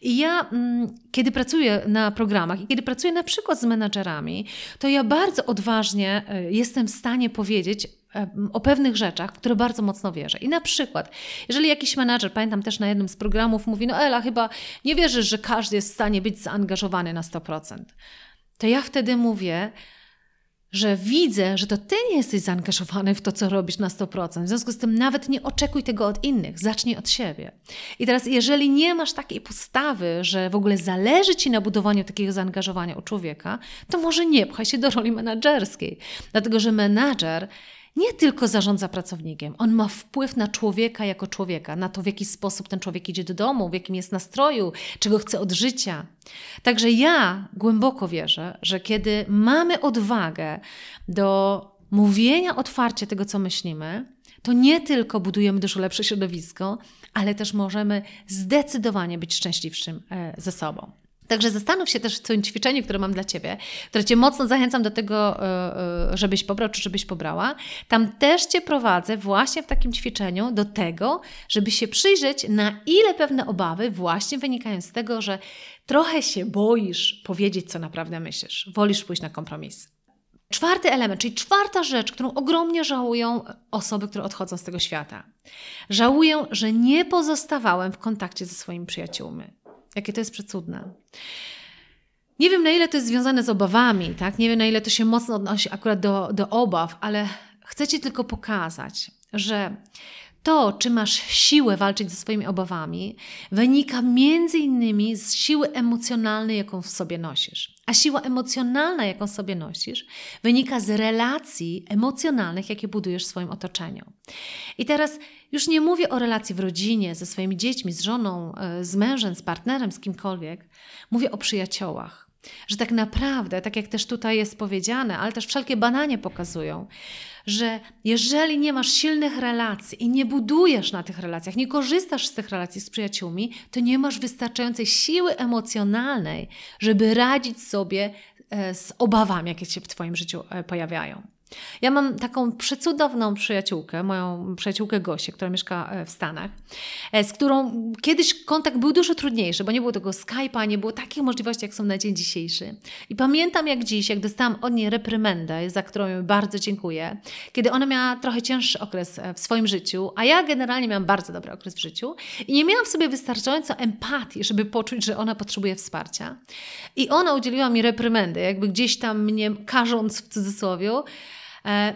I ja, mm, kiedy pracuję na programach i kiedy pracuję na przykład z menadżerami, to ja bardzo odważnie e, jestem w stanie powiedzieć, o pewnych rzeczach, w które bardzo mocno wierzę. I na przykład, jeżeli jakiś menadżer, pamiętam też na jednym z programów, mówi: No, Ela, chyba nie wierzysz, że każdy jest w stanie być zaangażowany na 100%. To ja wtedy mówię, że widzę, że to ty nie jesteś zaangażowany w to, co robisz na 100%. W związku z tym nawet nie oczekuj tego od innych, zacznij od siebie. I teraz, jeżeli nie masz takiej postawy, że w ogóle zależy ci na budowaniu takiego zaangażowania u człowieka, to może nie pchaj się do roli menedżerskiej. Dlatego, że menadżer nie tylko zarządza pracownikiem, on ma wpływ na człowieka jako człowieka, na to, w jaki sposób ten człowiek idzie do domu, w jakim jest nastroju, czego chce od życia. Także ja głęboko wierzę, że kiedy mamy odwagę do mówienia otwarcie tego, co myślimy, to nie tylko budujemy dużo lepsze środowisko, ale też możemy zdecydowanie być szczęśliwszym e, ze sobą. Także zastanów się też w tym ćwiczeniu, które mam dla Ciebie, które Cię mocno zachęcam do tego, e, e, żebyś pobrał czy żebyś pobrała. Tam też Cię prowadzę właśnie w takim ćwiczeniu do tego, żeby się przyjrzeć, na ile pewne obawy właśnie wynikają z tego, że trochę się boisz powiedzieć, co naprawdę myślisz. Wolisz pójść na kompromis. Czwarty element, czyli czwarta rzecz, którą ogromnie żałują osoby, które odchodzą z tego świata. Żałują, że nie pozostawałem w kontakcie ze swoimi przyjaciółmi. Jakie to jest przecudne. Nie wiem, na ile to jest związane z obawami, tak? Nie wiem, na ile to się mocno odnosi akurat do, do obaw, ale chcę Ci tylko pokazać, że to, czy masz siłę walczyć ze swoimi obawami, wynika między innymi z siły emocjonalnej, jaką w sobie nosisz. A siła emocjonalna, jaką sobie nosisz, wynika z relacji emocjonalnych, jakie budujesz w swoim otoczeniu. I teraz już nie mówię o relacji w rodzinie, ze swoimi dziećmi, z żoną, e, z mężem, z partnerem, z kimkolwiek. Mówię o przyjaciołach. Że tak naprawdę, tak jak też tutaj jest powiedziane, ale też wszelkie badania pokazują, że jeżeli nie masz silnych relacji i nie budujesz na tych relacjach, nie korzystasz z tych relacji z przyjaciółmi, to nie masz wystarczającej siły emocjonalnej, żeby radzić sobie e, z obawami, jakie się w Twoim życiu e, pojawiają. Ja mam taką przecudowną przyjaciółkę, moją przyjaciółkę Gosię, która mieszka e, w Stanach, e, z którą kiedyś kontakt był dużo trudniejszy, bo nie było tego Skype'a, nie było takich możliwości, jak są na dzień dzisiejszy. I pamiętam jak dziś, jak dostałam od niej reprymendę, za którą bardzo dziękuję, kiedy ona miała trochę cięższy okres e, w swoim życiu, a ja generalnie miałam bardzo dobry okres w życiu i nie miałam w sobie wystarczająco empatii, żeby poczuć, że ona potrzebuje wsparcia. I ona udzieliła mi reprymendy, jakby gdzieś tam mnie karząc w cudzysłowie,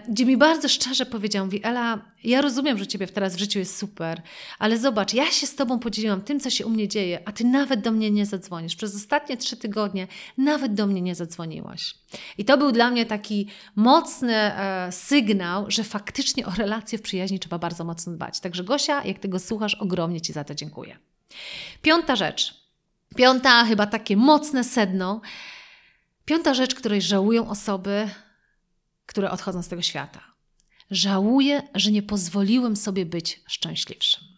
gdzie mi bardzo szczerze powiedział, mówi Ela, ja rozumiem, że Ciebie teraz w życiu jest super, ale zobacz, ja się z Tobą podzieliłam tym, co się u mnie dzieje, a Ty nawet do mnie nie zadzwonisz. Przez ostatnie trzy tygodnie nawet do mnie nie zadzwoniłaś. I to był dla mnie taki mocny e, sygnał, że faktycznie o relacje w przyjaźni trzeba bardzo mocno dbać. Także Gosia, jak tego słuchasz, ogromnie Ci za to dziękuję. Piąta rzecz. Piąta, chyba takie mocne sedno. Piąta rzecz, której żałują osoby, które odchodzą z tego świata. Żałuję, że nie pozwoliłem sobie być szczęśliwszym.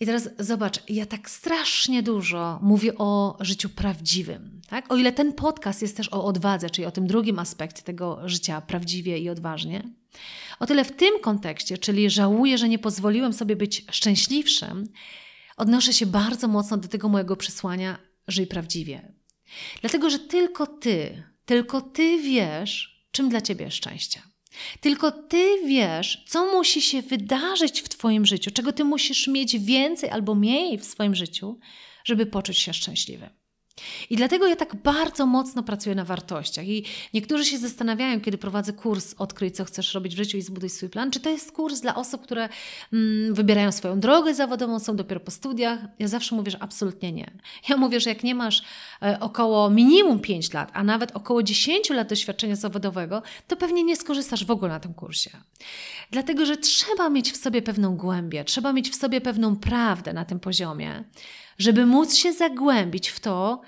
I teraz zobacz, ja tak strasznie dużo mówię o życiu prawdziwym. Tak? O ile ten podcast jest też o odwadze, czyli o tym drugim aspekcie tego życia prawdziwie i odważnie, o tyle w tym kontekście, czyli żałuję, że nie pozwoliłem sobie być szczęśliwszym, odnoszę się bardzo mocno do tego mojego przesłania: żyj prawdziwie. Dlatego, że tylko ty, tylko ty wiesz, czym dla ciebie jest szczęście. Tylko ty wiesz, co musi się wydarzyć w twoim życiu, czego ty musisz mieć więcej albo mniej w swoim życiu, żeby poczuć się szczęśliwy. I dlatego ja tak bardzo mocno pracuję na wartościach. I niektórzy się zastanawiają, kiedy prowadzę kurs Odkryj, co chcesz robić w życiu i zbuduj swój plan, czy to jest kurs dla osób, które mm, wybierają swoją drogę zawodową, są dopiero po studiach. Ja zawsze mówię, że absolutnie nie. Ja mówię, że jak nie masz e, około minimum 5 lat, a nawet około 10 lat doświadczenia zawodowego, to pewnie nie skorzystasz w ogóle na tym kursie. Dlatego, że trzeba mieć w sobie pewną głębię, trzeba mieć w sobie pewną prawdę na tym poziomie żeby móc się zagłębić w to,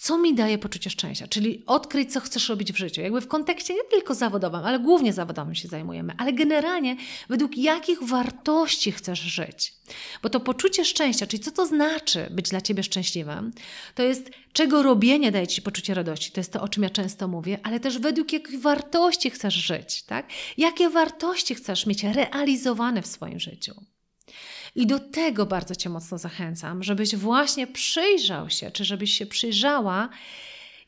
co mi daje poczucie szczęścia, czyli odkryć, co chcesz robić w życiu. Jakby w kontekście nie tylko zawodowym, ale głównie zawodowym się zajmujemy, ale generalnie według jakich wartości chcesz żyć. Bo to poczucie szczęścia, czyli co to znaczy być dla ciebie szczęśliwym, to jest czego robienie daje ci poczucie radości. To jest to, o czym ja często mówię, ale też według jakich wartości chcesz żyć, tak? Jakie wartości chcesz mieć realizowane w swoim życiu. I do tego bardzo Cię mocno zachęcam, żebyś właśnie przyjrzał się, czy żebyś się przyjrzała,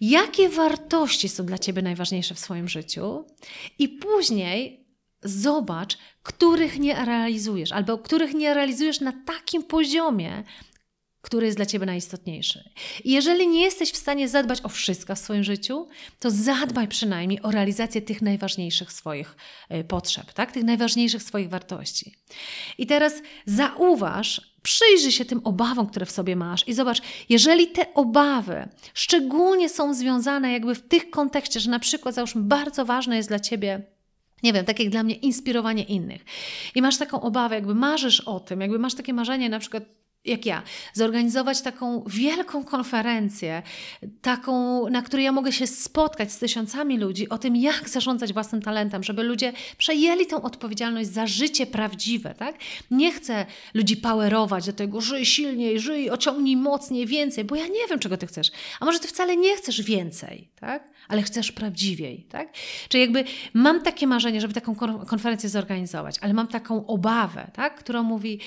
jakie wartości są dla Ciebie najważniejsze w swoim życiu, i później zobacz, których nie realizujesz, albo których nie realizujesz na takim poziomie, który jest dla Ciebie najistotniejszy. I jeżeli nie jesteś w stanie zadbać o wszystko w swoim życiu, to zadbaj przynajmniej o realizację tych najważniejszych swoich e, potrzeb, tak? tych najważniejszych swoich wartości. I teraz zauważ, przyjrzyj się tym obawom, które w sobie masz i zobacz, jeżeli te obawy szczególnie są związane jakby w tych kontekście, że na przykład załóżmy bardzo ważne jest dla Ciebie nie wiem, tak jak dla mnie inspirowanie innych. I masz taką obawę, jakby marzysz o tym, jakby masz takie marzenie na przykład jak ja, zorganizować taką wielką konferencję, taką, na której ja mogę się spotkać z tysiącami ludzi o tym, jak zarządzać własnym talentem, żeby ludzie przejęli tą odpowiedzialność za życie prawdziwe, tak? Nie chcę ludzi powerować do tego, żyj silniej, żyj, ociągnij mocniej, więcej, bo ja nie wiem, czego ty chcesz. A może ty wcale nie chcesz więcej, tak? Ale chcesz prawdziwiej, tak? Czyli jakby mam takie marzenie, żeby taką konferencję zorganizować, ale mam taką obawę, tak? Która mówi,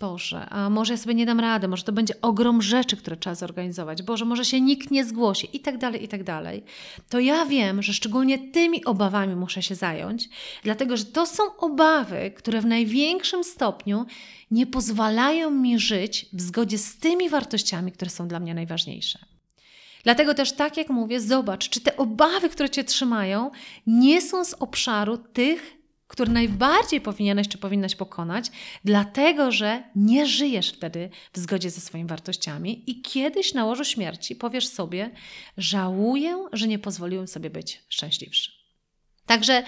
Boże, a może ja sobie nie dam rady, może to będzie ogrom rzeczy, które trzeba zorganizować, Boże, może się nikt nie zgłosi i tak dalej, i tak dalej, to ja wiem, że szczególnie tymi obawami muszę się zająć, dlatego że to są obawy, które w największym stopniu nie pozwalają mi żyć w zgodzie z tymi wartościami, które są dla mnie najważniejsze. Dlatego też, tak jak mówię, zobacz, czy te obawy, które cię trzymają, nie są z obszaru tych który najbardziej powinieneś czy powinnaś pokonać, dlatego że nie żyjesz wtedy w zgodzie ze swoimi wartościami i kiedyś na łożu śmierci powiesz sobie: Żałuję, że nie pozwoliłem sobie być szczęśliwszy. Także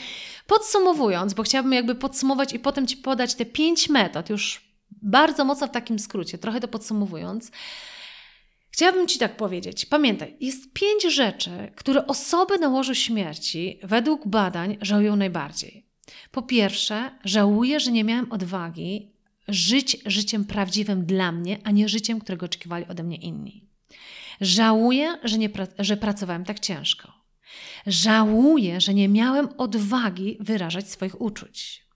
podsumowując, bo chciałabym jakby podsumować i potem Ci podać te pięć metod, już bardzo mocno w takim skrócie, trochę to podsumowując. Chciałabym Ci tak powiedzieć. Pamiętaj, jest pięć rzeczy, które osoby na łożu śmierci według badań żałują najbardziej. Po pierwsze, żałuję, że nie miałem odwagi żyć życiem prawdziwym dla mnie, a nie życiem, którego oczekiwali ode mnie inni. Żałuję, że, nie, że pracowałem tak ciężko. Żałuję, że nie miałem odwagi wyrażać swoich uczuć.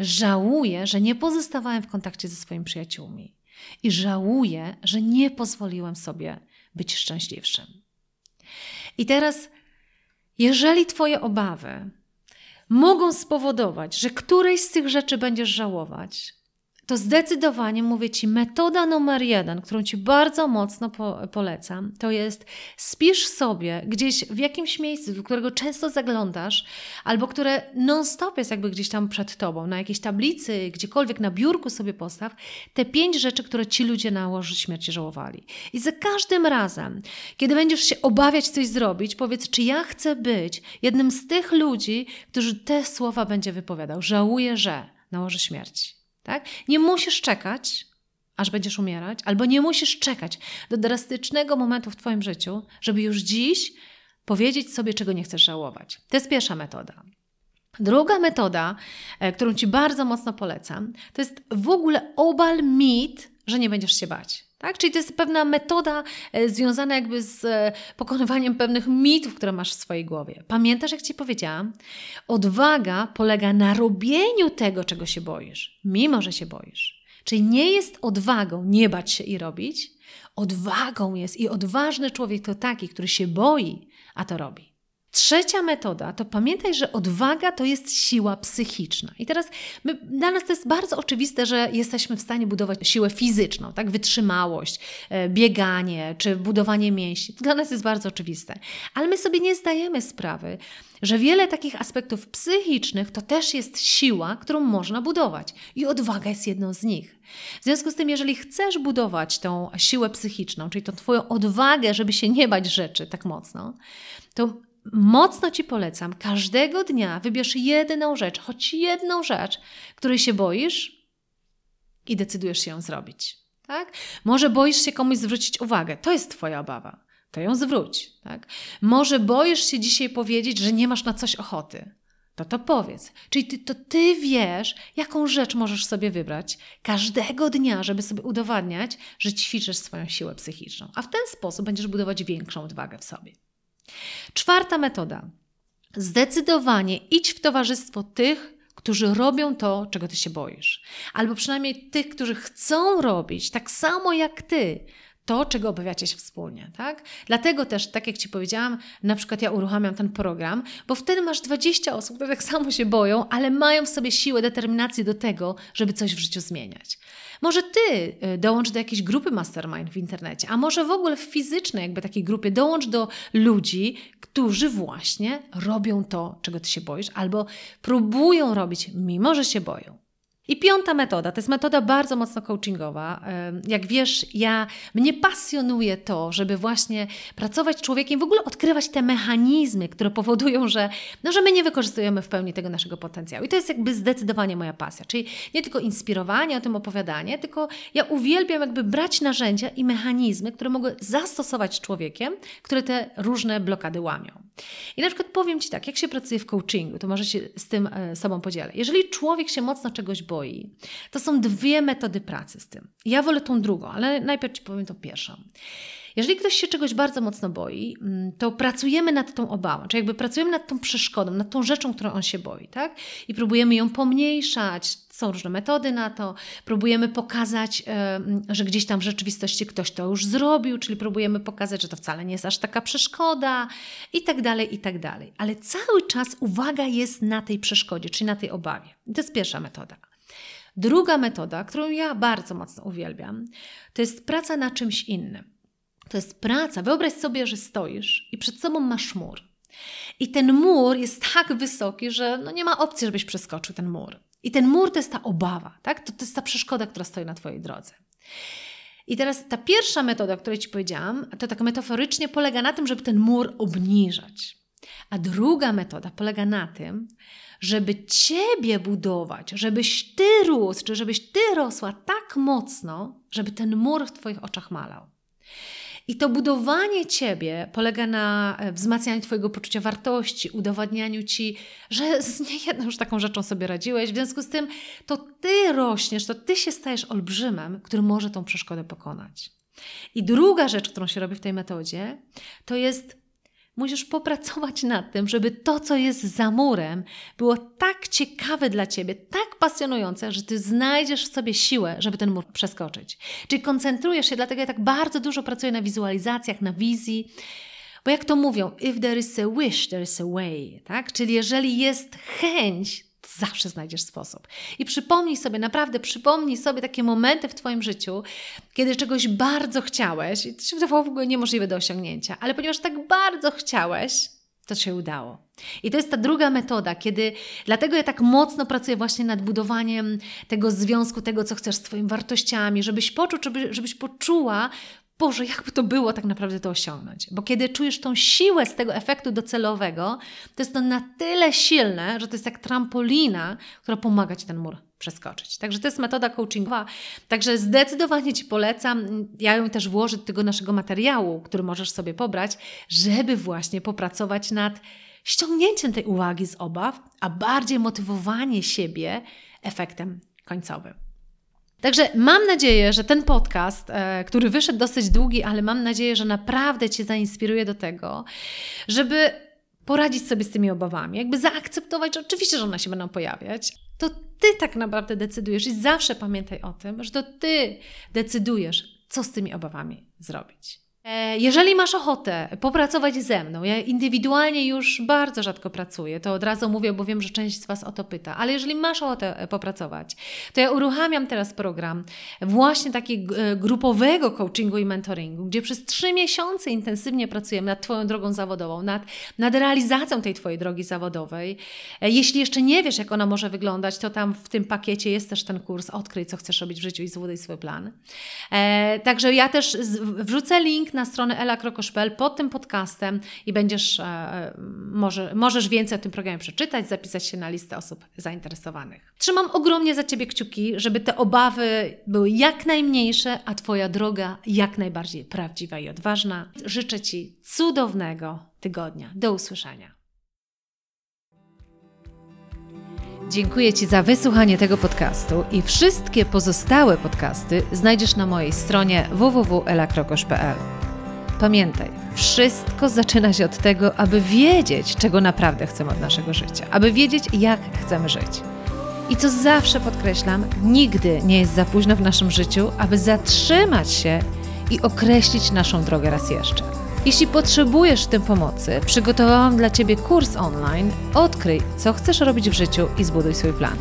Żałuję, że nie pozostawałem w kontakcie ze swoimi przyjaciółmi. I żałuję, że nie pozwoliłem sobie być szczęśliwszym. I teraz, jeżeli Twoje obawy mogą spowodować, że którejś z tych rzeczy będziesz żałować, to zdecydowanie mówię Ci, metoda numer jeden, którą Ci bardzo mocno po, polecam, to jest spisz sobie gdzieś w jakimś miejscu, do którego często zaglądasz, albo które non-stop jest jakby gdzieś tam przed Tobą, na jakiejś tablicy, gdziekolwiek na biurku sobie postaw, te pięć rzeczy, które Ci ludzie na łożu śmierci żałowali. I za każdym razem, kiedy będziesz się obawiać coś zrobić, powiedz, czy ja chcę być jednym z tych ludzi, którzy te słowa będzie wypowiadał. Żałuję, że na łożu śmierci. Tak? Nie musisz czekać, aż będziesz umierać, albo nie musisz czekać do drastycznego momentu w Twoim życiu, żeby już dziś powiedzieć sobie, czego nie chcesz żałować. To jest pierwsza metoda. Druga metoda, e, którą Ci bardzo mocno polecam, to jest w ogóle obal mit, że nie będziesz się bać. Tak? Czyli to jest pewna metoda e, związana jakby z e, pokonywaniem pewnych mitów, które masz w swojej głowie. Pamiętasz, jak Ci powiedziałam? Odwaga polega na robieniu tego, czego się boisz, mimo że się boisz. Czyli nie jest odwagą nie bać się i robić. Odwagą jest i odważny człowiek to taki, który się boi, a to robi. Trzecia metoda to pamiętaj, że odwaga to jest siła psychiczna. I teraz my, dla nas to jest bardzo oczywiste, że jesteśmy w stanie budować siłę fizyczną, tak? Wytrzymałość, e, bieganie czy budowanie mięśni. To dla nas jest bardzo oczywiste. Ale my sobie nie zdajemy sprawy, że wiele takich aspektów psychicznych to też jest siła, którą można budować. I odwaga jest jedną z nich. W związku z tym, jeżeli chcesz budować tą siłę psychiczną, czyli tą Twoją odwagę, żeby się nie bać rzeczy tak mocno, to mocno Ci polecam, każdego dnia wybierz jedną rzecz, choć jedną rzecz, której się boisz i decydujesz się ją zrobić. Tak? Może boisz się komuś zwrócić uwagę, to jest Twoja obawa, to ją zwróć. Tak? Może boisz się dzisiaj powiedzieć, że nie masz na coś ochoty, to to powiedz. Czyli ty, to ty wiesz, jaką rzecz możesz sobie wybrać każdego dnia, żeby sobie udowadniać, że ćwiczysz swoją siłę psychiczną. A w ten sposób będziesz budować większą odwagę w sobie. Czwarta metoda. Zdecydowanie idź w towarzystwo tych, którzy robią to, czego ty się boisz, albo przynajmniej tych, którzy chcą robić tak samo jak ty to, czego obawiacie się wspólnie, tak? Dlatego też, tak jak Ci powiedziałam, na przykład ja uruchamiam ten program, bo wtedy masz 20 osób, które tak samo się boją, ale mają w sobie siłę, determinację do tego, żeby coś w życiu zmieniać. Może Ty y, dołącz do jakiejś grupy mastermind w internecie, a może w ogóle w fizycznej jakby takiej grupie dołącz do ludzi, którzy właśnie robią to, czego Ty się boisz, albo próbują robić, mimo że się boją. I piąta metoda, to jest metoda bardzo mocno coachingowa. Jak wiesz, ja mnie pasjonuje to, żeby właśnie pracować z człowiekiem, w ogóle odkrywać te mechanizmy, które powodują, że, no, że my nie wykorzystujemy w pełni tego naszego potencjału. I to jest jakby zdecydowanie moja pasja. Czyli nie tylko inspirowanie, o tym opowiadanie, tylko ja uwielbiam jakby brać narzędzia i mechanizmy, które mogę zastosować z człowiekiem, które te różne blokady łamią. I na przykład powiem Ci tak, jak się pracuje w coachingu, to może się z tym e, sobą podzielę. Jeżeli człowiek się mocno czegoś boi, to są dwie metody pracy z tym. Ja wolę tą drugą, ale najpierw Ci powiem tą pierwszą. Jeżeli ktoś się czegoś bardzo mocno boi, mm, to pracujemy nad tą obawą, czyli jakby pracujemy nad tą przeszkodą, nad tą rzeczą, którą on się boi, tak? I próbujemy ją pomniejszać. Są różne metody na to. Próbujemy pokazać, że gdzieś tam w rzeczywistości ktoś to już zrobił, czyli próbujemy pokazać, że to wcale nie jest aż taka przeszkoda i tak dalej, i tak dalej. Ale cały czas uwaga jest na tej przeszkodzie, czyli na tej obawie. To jest pierwsza metoda. Druga metoda, którą ja bardzo mocno uwielbiam, to jest praca na czymś innym. To jest praca. Wyobraź sobie, że stoisz i przed sobą masz mur. I ten mur jest tak wysoki, że no nie ma opcji, żebyś przeskoczył ten mur. I ten mur to jest ta obawa, tak? To, to jest ta przeszkoda, która stoi na Twojej drodze. I teraz ta pierwsza metoda, o której Ci powiedziałam, to tak metaforycznie polega na tym, żeby ten mur obniżać. A druga metoda polega na tym, żeby Ciebie budować, żebyś Ty rósł, czy żebyś Ty rosła tak mocno, żeby ten mur w Twoich oczach malał. I to budowanie ciebie polega na e, wzmacnianiu twojego poczucia wartości, udowadnianiu ci, że z niejedną już taką rzeczą sobie radziłeś. W związku z tym to ty rośniesz, to ty się stajesz olbrzymem, który może tą przeszkodę pokonać. I druga rzecz, którą się robi w tej metodzie, to jest Musisz popracować nad tym, żeby to, co jest za murem, było tak ciekawe dla ciebie, tak pasjonujące, że ty znajdziesz w sobie siłę, żeby ten mur przeskoczyć. Czyli koncentrujesz się, dlatego ja tak bardzo dużo pracuję na wizualizacjach, na wizji. Bo jak to mówią, if there is a wish, there is a way, tak? Czyli jeżeli jest chęć, zawsze znajdziesz sposób. I przypomnij sobie, naprawdę przypomnij sobie takie momenty w Twoim życiu, kiedy czegoś bardzo chciałeś i to się wydawało w ogóle niemożliwe do osiągnięcia, ale ponieważ tak bardzo chciałeś, to się udało. I to jest ta druga metoda, kiedy dlatego ja tak mocno pracuję właśnie nad budowaniem tego związku, tego, co chcesz z Twoimi wartościami, żebyś poczuł, żeby, żebyś poczuła Boże, jakby to było tak naprawdę to osiągnąć? Bo kiedy czujesz tą siłę z tego efektu docelowego, to jest to na tyle silne, że to jest jak trampolina, która pomaga Ci ten mur przeskoczyć. Także to jest metoda coachingowa. Także zdecydowanie Ci polecam. Ja ją też włożę do tego naszego materiału, który możesz sobie pobrać, żeby właśnie popracować nad ściągnięciem tej uwagi z obaw, a bardziej motywowanie siebie efektem końcowym. Także mam nadzieję, że ten podcast, e, który wyszedł dosyć długi, ale mam nadzieję, że naprawdę Cię zainspiruje do tego, żeby poradzić sobie z tymi obawami, jakby zaakceptować, że oczywiście, że one się będą pojawiać. To Ty tak naprawdę decydujesz i zawsze pamiętaj o tym, że to Ty decydujesz, co z tymi obawami zrobić. E, jeżeli masz ochotę popracować ze mną, ja indywidualnie już bardzo rzadko pracuję, to od razu mówię, bo wiem, że część z Was o to pyta, ale jeżeli masz ochotę e, popracować, to ja uruchamiam teraz program właśnie takiego e, grupowego coachingu i mentoringu, gdzie przez trzy miesiące intensywnie pracujemy nad Twoją drogą zawodową, nad, nad realizacją tej Twojej drogi zawodowej. Jeśli jeszcze nie wiesz, jak ona może wyglądać, to tam w tym pakiecie jest też ten kurs Odkryj, co chcesz robić w życiu i zbuduj swój plan. Także ja też wrzucę link na stronę elakrokosz.pl pod tym podcastem i będziesz, e, e, może, możesz więcej o tym programie przeczytać, zapisać się na listę osób zainteresowanych. Trzymam ogromnie za Ciebie kciuki, żeby te obawy były jak najmniejsze, a Twoja droga jak najbardziej prawdziwa i odważna. Życzę Ci cudownego tygodnia. Do usłyszenia. Dziękuję Ci za wysłuchanie tego podcastu i wszystkie pozostałe podcasty znajdziesz na mojej stronie www.elakrokosz.pl. Pamiętaj, wszystko zaczyna się od tego, aby wiedzieć, czego naprawdę chcemy od naszego życia, aby wiedzieć, jak chcemy żyć. I co zawsze podkreślam, nigdy nie jest za późno w naszym życiu, aby zatrzymać się i określić naszą drogę raz jeszcze. Jeśli potrzebujesz w tym pomocy, przygotowałam dla Ciebie kurs online Odkryj, co chcesz robić w życiu i zbuduj swój plan.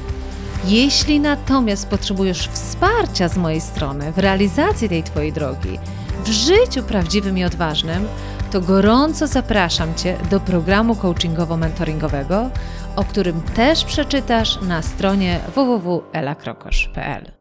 Jeśli natomiast potrzebujesz wsparcia z mojej strony w realizacji tej Twojej drogi, w życiu prawdziwym i odważnym, to gorąco zapraszam Cię do programu coachingowo-mentoringowego, o którym też przeczytasz na stronie www.elakrokosz.pl.